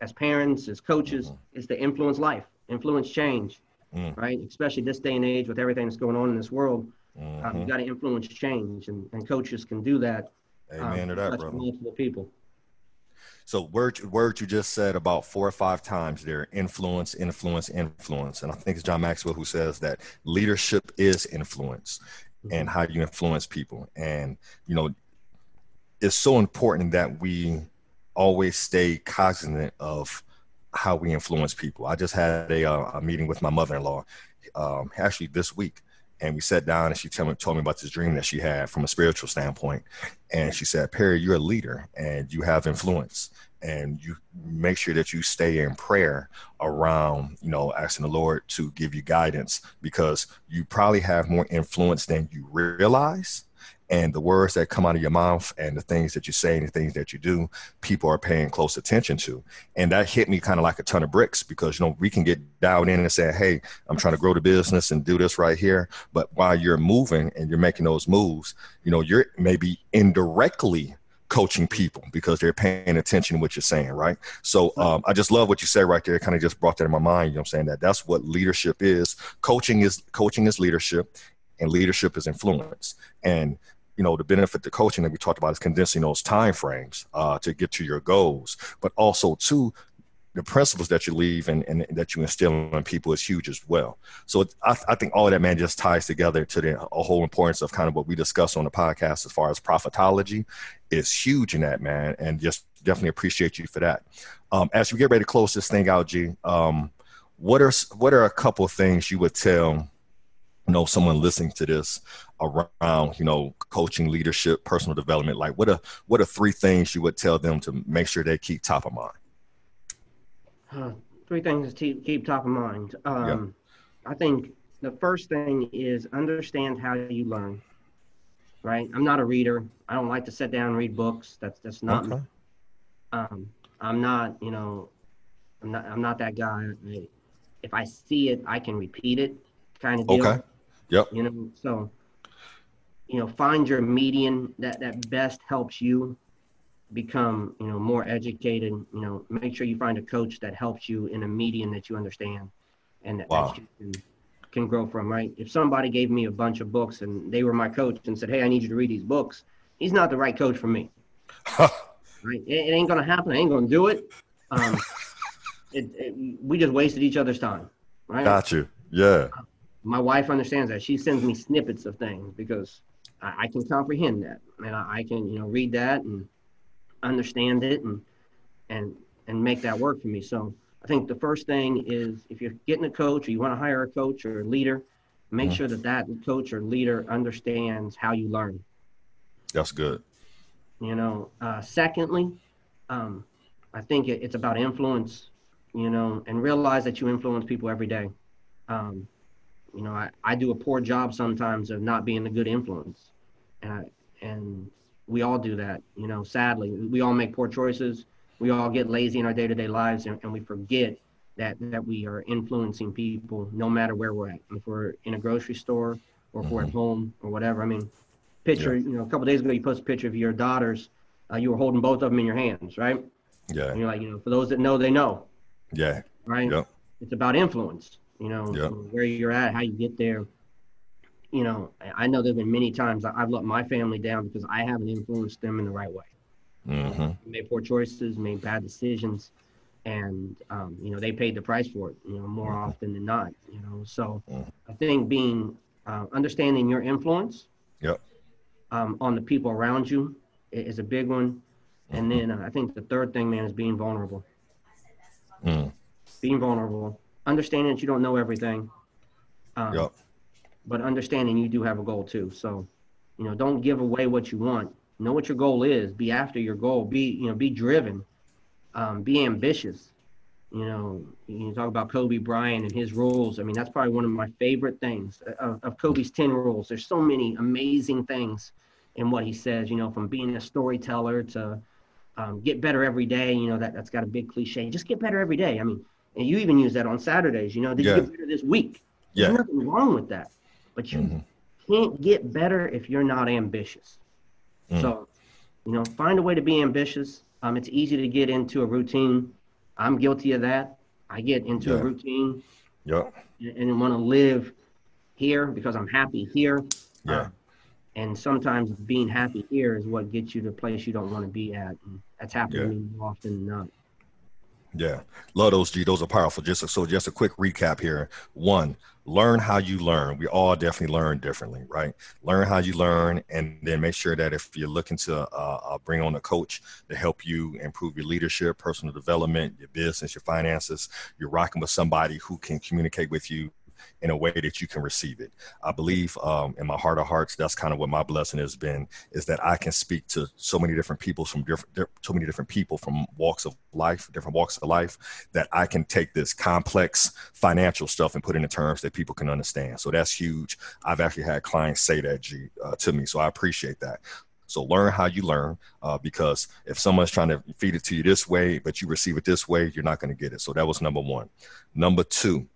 [SPEAKER 2] as parents, as coaches, mm-hmm. is to influence life, influence change, mm. right? Especially this day and age with everything that's going on in this world, mm-hmm. um, you got to influence change, and, and coaches can do that.
[SPEAKER 1] Amen um, to that, brother.
[SPEAKER 2] Multiple people.
[SPEAKER 1] So word word you just said about four or five times there, influence, influence, influence. And I think it's John Maxwell who says that leadership is influence and mm-hmm. how you influence people. And you know, it's so important that we always stay cognizant of how we influence people. I just had a, uh, a meeting with my mother-in-law um, actually this week, and we sat down and she told me, told me about this dream that she had from a spiritual standpoint. And she said, Perry, you're a leader and you have influence and you make sure that you stay in prayer around, you know, asking the Lord to give you guidance because you probably have more influence than you realize. And the words that come out of your mouth and the things that you say and the things that you do people are paying close attention to. And that hit me kind of like a ton of bricks because you know we can get dialed in and say hey i'm trying to grow the business and do this right here. But while you're moving and you're making those moves you know you're maybe indirectly coaching people because they're paying attention to what you're saying, right? So um, I just love what you say right there. It kind of just brought that in my mind. You know, I'm saying that that's what leadership is. Coaching is coaching is leadership, and leadership is influence. And you know the benefit to coaching that we talked about is condensing those time frames uh, to get to your goals but also too the principles that you leave and, and that you instill in people is huge as well. So I, I, think all of that man just ties together to the whole importance of kind of what we discuss on the podcast as far as Profitilogy is huge in that man and just definitely appreciate you for that. Um, as we get ready to close this thing out g um, what are what are a couple things you would tell you know someone listening to this around you know coaching leadership personal development? Like what are what are three things you would tell them to make sure they keep top of mind
[SPEAKER 2] three things to keep top of mind. Um, yeah. i think the first thing is understand how you learn right? I'm not a reader. I don't like to sit down and read books. That's that's not okay. um, i'm not you know i'm not i'm not that guy. If i see it i can repeat it kind of deal.
[SPEAKER 1] Okay. Yep.
[SPEAKER 2] You know, so you know, find your median that that best helps you become, you know, more educated. You know, make sure you find a coach that helps you in a medium that you understand and that, wow. that you can, can grow from. Right? If somebody gave me a bunch of books and they were my coach and said, "Hey, I need you to read these books," he's not the right coach for me. right? It, it, ain't gonna happen. I ain't gonna do it. Um, it, it, we just wasted each other's time. Right?
[SPEAKER 1] Got you. Yeah
[SPEAKER 2] my wife understands that. She sends me snippets of things because I, I can comprehend that, and I, I, can you know read that and understand it and and and make that work for me. So I think the first thing is if you're getting a coach or you want to hire a coach or a leader, make mm-hmm. sure that that coach or leader understands how you learn.
[SPEAKER 1] That's good.
[SPEAKER 2] You know. Uh, secondly, um, I think it, it's about influence. You know, and realize that you influence people every day. Um, you know, I, I do a poor job sometimes of not being a good influence. And I, and we all do that, you know, sadly. We all make poor choices. We all get lazy in our day-to-day lives and, and we forget that that we are influencing people no matter where we're at. If we're in a grocery store or if we're at mm-hmm. home or whatever. I mean, picture, yeah. you know, a couple days ago you posted a picture of your daughters uh, you were holding both of them in your hands, right?
[SPEAKER 1] Yeah.
[SPEAKER 2] And you're like, you know, for those that know, they know.
[SPEAKER 1] Yeah.
[SPEAKER 2] Right.
[SPEAKER 1] Yep.
[SPEAKER 2] It's about influence. You know,
[SPEAKER 1] Yep.
[SPEAKER 2] where you're at, how you get there. You know, I know there've been many times I've let my family down because I haven't influenced them in the right way.
[SPEAKER 1] Mm-hmm.
[SPEAKER 2] Made poor choices, made bad decisions, and um, you know they paid the price for it. You know, more
[SPEAKER 1] Mhm.
[SPEAKER 2] often than not. You know, so
[SPEAKER 1] Mhm.
[SPEAKER 2] I think being uh, understanding your influence.
[SPEAKER 1] Yep.
[SPEAKER 2] Um, on the people around you is a big one, and
[SPEAKER 1] Mhm.
[SPEAKER 2] then uh, I think the third thing, man, is being vulnerable.
[SPEAKER 1] Mm.
[SPEAKER 2] Being vulnerable, understanding that you don't know everything. Um,
[SPEAKER 1] Yep.
[SPEAKER 2] But understanding you do have a goal too. So, you know, don't give away what you want. Know what your goal is. Be after your goal. Be you know, be driven. Um, be ambitious. You know, you talk about Kobe Bryant and his rules. I mean, that's probably one of my favorite things of, of Kobe's 10 rules. There's so many amazing things in what he says, you know, from being a storyteller to um, get better every day. You know, that, that's got a big cliche. Just get better every day. I mean, and you even use that on Saturdays, you know, did
[SPEAKER 1] Yeah.
[SPEAKER 2] you get better this week?
[SPEAKER 1] Yeah.
[SPEAKER 2] There's nothing wrong with that. But you
[SPEAKER 1] Mhm.
[SPEAKER 2] can't get better if you're not ambitious.
[SPEAKER 1] Mm.
[SPEAKER 2] So, you know, find a way to be ambitious. Um, it's easy to get into a routine. I'm guilty of that. I get into
[SPEAKER 1] Yeah.
[SPEAKER 2] a routine
[SPEAKER 1] Yep.
[SPEAKER 2] and, and want to live here because I'm happy here.
[SPEAKER 1] Yeah.
[SPEAKER 2] Uh, and sometimes being happy here is what gets you to a place you don't want to be at. And that's happened to
[SPEAKER 1] Yeah.
[SPEAKER 2] me more often than not.
[SPEAKER 1] Yeah, love those G. Those are powerful. Just so, just a quick recap here. One, learn how you learn. We all definitely learn differently, right? Learn how you learn, and then make sure that if you're looking to uh, uh, bring on a coach to help you improve your leadership, personal development, your business, your finances, you're rocking with somebody who can communicate with you in a way that you can receive it. I believe um, in my heart of hearts, that's kind of what my blessing has been, is that I can speak to so many different people from different, di- so many different people from walks of life, different walks of life, that I can take this complex financial stuff and put it in terms that people can understand. So that's huge. I've actually had clients say that G uh, to me, so I appreciate that. So learn how you learn, uh, because if someone's trying to feed it to you this way, but you receive it this way, you're not going to get it. So that was number one. Number two,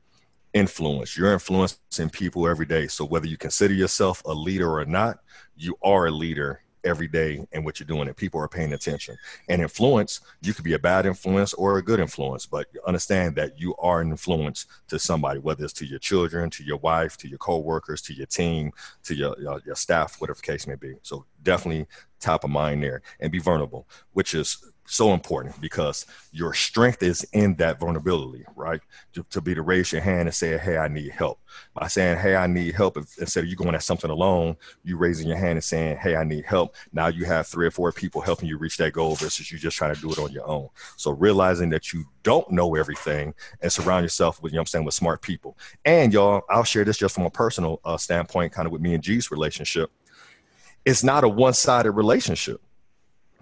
[SPEAKER 1] influence. You're influencing people every day. So whether you consider yourself a leader or not, you are a leader every day in what you're doing and people are paying attention. And influence, you could be a bad influence or a good influence, but understand that you are an influence to somebody, whether it's to your children, to your wife, to your coworkers, to your team, to your, your, your staff, whatever case may be. So definitely top of mind there and be vulnerable, which is so important because your strength is in that vulnerability, right? To, to be to raise your hand and say, Hey, I need help. By saying, Hey, I need help, if, instead of you going at something alone, you raising your hand and saying, Hey, I need help. Now you have three or four people helping you reach that goal versus you just trying to do it on your own. So realizing that you don't know everything and surround yourself with, you know I'm saying, with smart people. And y'all, I'll share this just from a personal uh, standpoint, kind of with me and G's relationship. It's not a one sided relationship.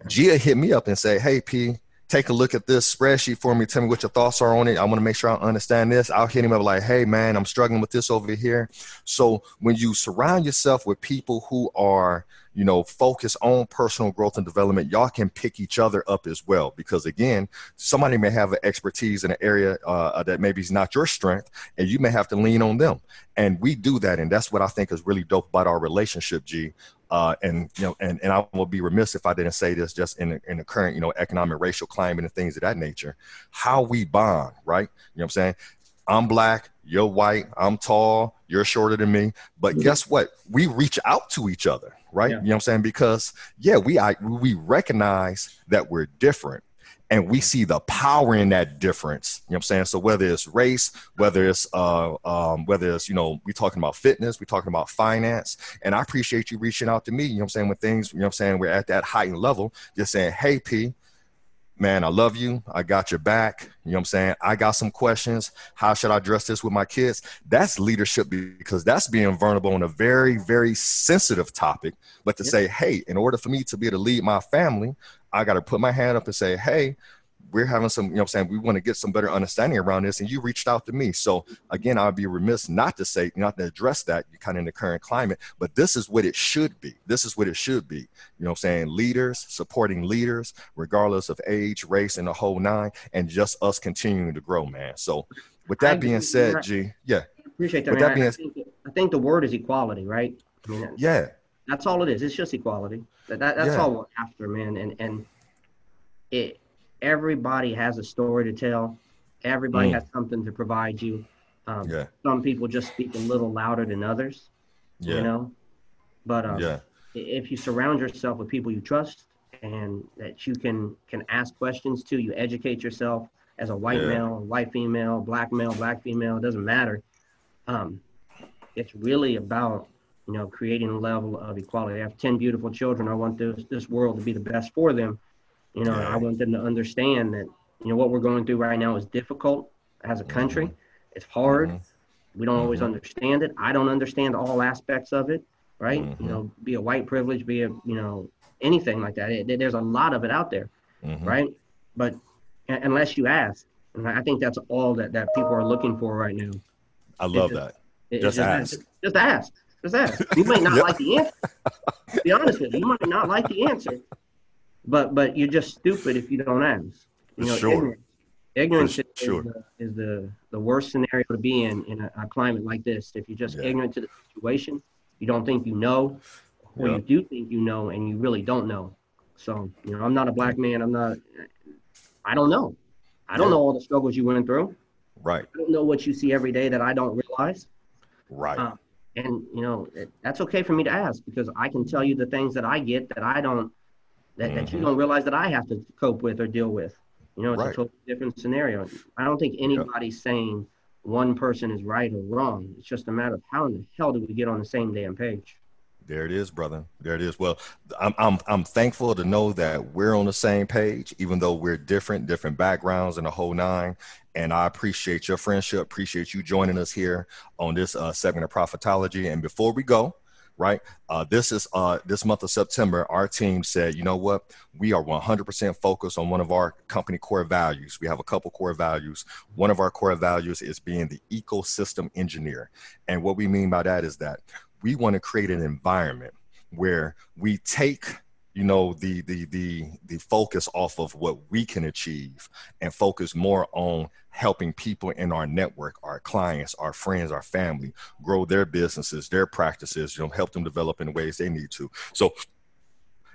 [SPEAKER 1] Gia hit me up and say, "Hey P, take a look at this spreadsheet for me. Tell me what your thoughts are on it. I want to make sure I understand this." I'll hit him up like, "Hey man, I'm struggling with this over here." So when you surround yourself with people who are you know focused on personal growth and development y'all can pick each other up as well because again somebody may have an expertise in an area uh, that maybe is not your strength and you may have to lean on them and we do that and that's what i think is really dope about our relationship g uh, and you know, and, and I will be remiss if I didn't say this just in the, in the current you know economic racial climate and things of that nature. How we bond, right? You know what I'm saying? I'm black, you're white, I'm tall, you're shorter than me, but
[SPEAKER 2] Mhm.
[SPEAKER 1] guess what? We reach out to each other, right?
[SPEAKER 2] Yeah.
[SPEAKER 1] You know what I'm saying? Because yeah, we I, we recognize that we're different. And we see the power in that difference. You know what I'm saying? So whether it's race, whether it's uh, um, whether it's you know we're talking about fitness, we're talking about finance, and I appreciate you reaching out to me. You know what I'm saying? When things, you know what I'm saying, we're at that heightened level, just saying, hey P, man, I love you. I got your back. You know what I'm saying? I got some questions. How should I address this with my kids? That's leadership because that's being vulnerable on a very, very sensitive topic. But to
[SPEAKER 2] Yep.
[SPEAKER 1] say, hey, in order for me to be able to lead my family, I got to put my hand up and say, hey, we're having some, you know what I'm saying? We want to get some better understanding around this. And you reached out to me. So again, I'd be remiss not to say, not to address that you're kind of in the current climate, but this is what it should be. This is what it should be. You know what I'm saying? Leaders supporting leaders, regardless of age, race, and the whole nine, and just us continuing to grow, man. So with that
[SPEAKER 2] agree
[SPEAKER 1] being said,
[SPEAKER 2] right.
[SPEAKER 1] G, yeah,
[SPEAKER 2] Appreciate that.
[SPEAKER 1] With
[SPEAKER 2] man.
[SPEAKER 1] that
[SPEAKER 2] I-
[SPEAKER 1] being-
[SPEAKER 2] I, think, I think the word is equality, right? I mean,
[SPEAKER 1] yeah,
[SPEAKER 2] That's all it is. It's just equality. That, that that's
[SPEAKER 1] Yeah.
[SPEAKER 2] all we're after, man. And and it everybody has a story to tell. Everybody
[SPEAKER 1] Mm.
[SPEAKER 2] has something to provide you. Um,
[SPEAKER 1] Yeah.
[SPEAKER 2] Some people just speak a little louder than others.
[SPEAKER 1] Yeah.
[SPEAKER 2] You know, but um,
[SPEAKER 1] yeah.
[SPEAKER 2] if you surround yourself with people you trust and that you can can ask questions to, you educate yourself as a white
[SPEAKER 1] Yeah.
[SPEAKER 2] male, white female, black male, black female. It doesn't matter. Um, it's really about you know creating a level of equality. I have ten beautiful children. I want this this world to be the best for them. You know. I want them to understand that you know what we're going through right now is difficult as a country.
[SPEAKER 1] Mhm.
[SPEAKER 2] It's hard.
[SPEAKER 1] Mhm.
[SPEAKER 2] We don't always
[SPEAKER 1] Mhm.
[SPEAKER 2] understand it. I don't understand all aspects of it, right? You know, be a white privilege, be a you know anything like that. It, there's a lot of it out there,
[SPEAKER 1] Mhm.
[SPEAKER 2] right? But unless you ask, and I think that's all that that people are looking for right now.
[SPEAKER 1] I love
[SPEAKER 2] just-
[SPEAKER 1] that.
[SPEAKER 2] It-
[SPEAKER 1] Just
[SPEAKER 2] it's
[SPEAKER 1] ask.
[SPEAKER 2] Just ask. Just ask. You might not
[SPEAKER 1] Yep.
[SPEAKER 2] like the answer. To be honest with you, you might not like the answer, but but you're just stupid if you don't ask. You know,
[SPEAKER 1] Sure.
[SPEAKER 2] ignorance. Ignorance is,
[SPEAKER 1] sure.
[SPEAKER 2] the, is the the worst scenario to be in in a, a climate like this. If you're just
[SPEAKER 1] Yeah.
[SPEAKER 2] ignorant to the situation, you don't think you know, or
[SPEAKER 1] Yeah.
[SPEAKER 2] you do think you know and you really don't know. So you know, I'm not a black man. I'm not. I don't know. I don't
[SPEAKER 1] Yeah.
[SPEAKER 2] know all the struggles you went through.
[SPEAKER 1] Right.
[SPEAKER 2] I don't know what you see every day that I don't realize.
[SPEAKER 1] Right.
[SPEAKER 2] Um, and you know it, that's okay for me to ask because I can tell you the things that I get that I don't that, that you
[SPEAKER 1] Mhm.
[SPEAKER 2] don't realize that I have to cope with or deal with. You know, it's
[SPEAKER 1] Right.
[SPEAKER 2] a totally different scenario. I don't think anybody's saying one person is right or wrong. It's just a matter of how in the hell do we get on the same damn page?
[SPEAKER 1] There it is, brother. There it is. Well, I'm I'm I'm thankful to know that we're on the same page, even though we're different, different backgrounds and a whole nine. And I appreciate your friendship. Appreciate you joining us here on this uh, segment of Profitilogy. And before we go, right, uh, this is uh, this month of September. Our team said, you know what, we are 100% focused on one of our company core values. We have a couple core values. One of our core values is being the ecosystem engineer. And what we mean by that is that we want to create an environment where we take you know the the the the focus off of what we can achieve and focus more on helping people in our network our clients our friends our family grow their businesses their practices you know help them develop in ways they need to. So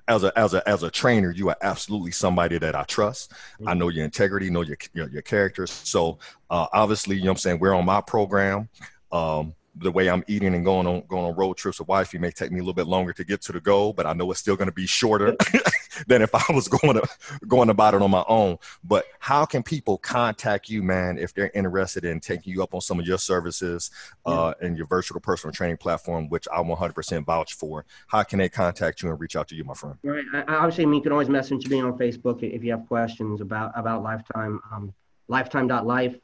[SPEAKER 1] as a as a as a trainer you are absolutely somebody that i trust. I know your integrity know your your, your character. So uh, obviously you know what i'm saying? We're on my program. Um, the way I'm eating and going on going on road trips with wife, wifey may take me a little bit longer to get to the goal, but I know it's still going to be shorter than if I was going to going about it on my own. But how can people contact you, man, if they're interested in taking you up on some of your services uh, and your virtual personal training platform, which I 100% vouch for? How can they contact you and reach out to you, my friend?
[SPEAKER 2] Right. I, I obviously, I mean, you can always message me on Facebook if you have questions about about Lifetime. Um, lifetime.life.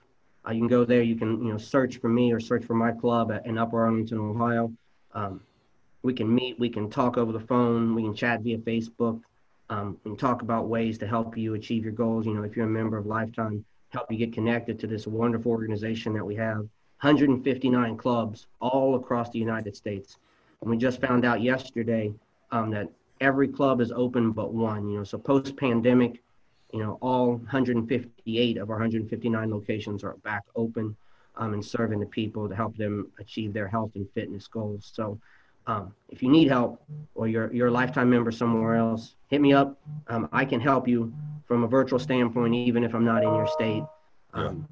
[SPEAKER 2] Uh, you can go there. You can you know search for me or search for my club at, in Upper Arlington, Ohio. Um, we can meet. We can talk over the phone. We can chat via Facebook. Um, can talk about ways to help you achieve your goals. You know, if you're a member of Lifetime, help you get connected to this wonderful organization that we have. 159 clubs all across the United States. And we just found out yesterday um, that every club is open but one. You know, so post pandemic, you know, all 158 of our 159 locations are back open um, and serving the people to help them achieve their health and fitness goals. So, um, if you need help or you're you're a lifetime member somewhere else, hit me up. Um, I can help you from a virtual standpoint, even if I'm not in your state. Um,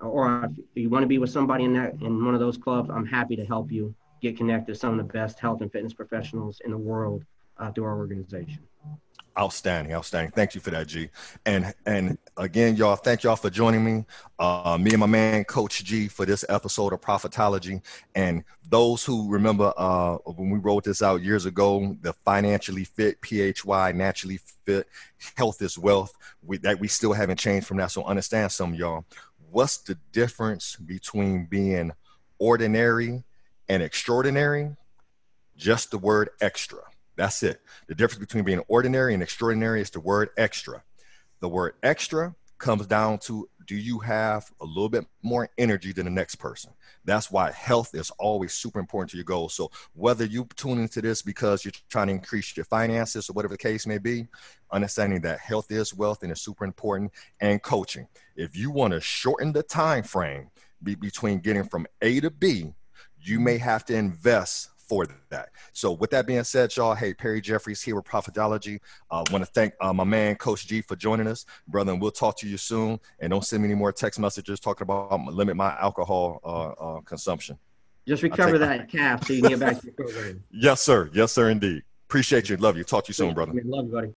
[SPEAKER 2] Or if you want to be with somebody in that in one of those clubs, I'm happy to help you get connected to some of the best health and fitness professionals in the world uh, through our organization.
[SPEAKER 1] Outstanding, outstanding. Thank you for that, G. And and again, y'all, thank y'all for joining me. Uh, me and my man, Coach G, for this episode of Profitilogy. And those who remember uh, when we wrote this out years ago, the financially fit, PHY, naturally fit, health is wealth. We, that we still haven't changed from that. So understand some y'all. What's the difference between being ordinary and extraordinary? Just the word extra. That's it. The difference between being ordinary and extraordinary is the word extra. The word extra comes down to do you have a little bit more energy than the next person? That's why health is always super important to your goals. So whether you tune into this because you're trying to increase your finances or whatever the case may be, understanding that health is wealth and is super important and coaching. If you want to shorten the time frame be between getting from A to B, you may have to invest for that. So with that being said, y'all, hey, Perry Jeffries here with Profitilogy. I uh, want to thank uh, my man, Coach G, for joining us. Brother, and we'll talk to you soon. And don't send me any more text messages talking about um, limit my alcohol uh, uh, consumption.
[SPEAKER 2] Just recover that calf so you can get back to your program.
[SPEAKER 1] yes, sir. Yes, sir, indeed. Appreciate you. Love you. Talk to you soon, brother.
[SPEAKER 2] Love you, buddy.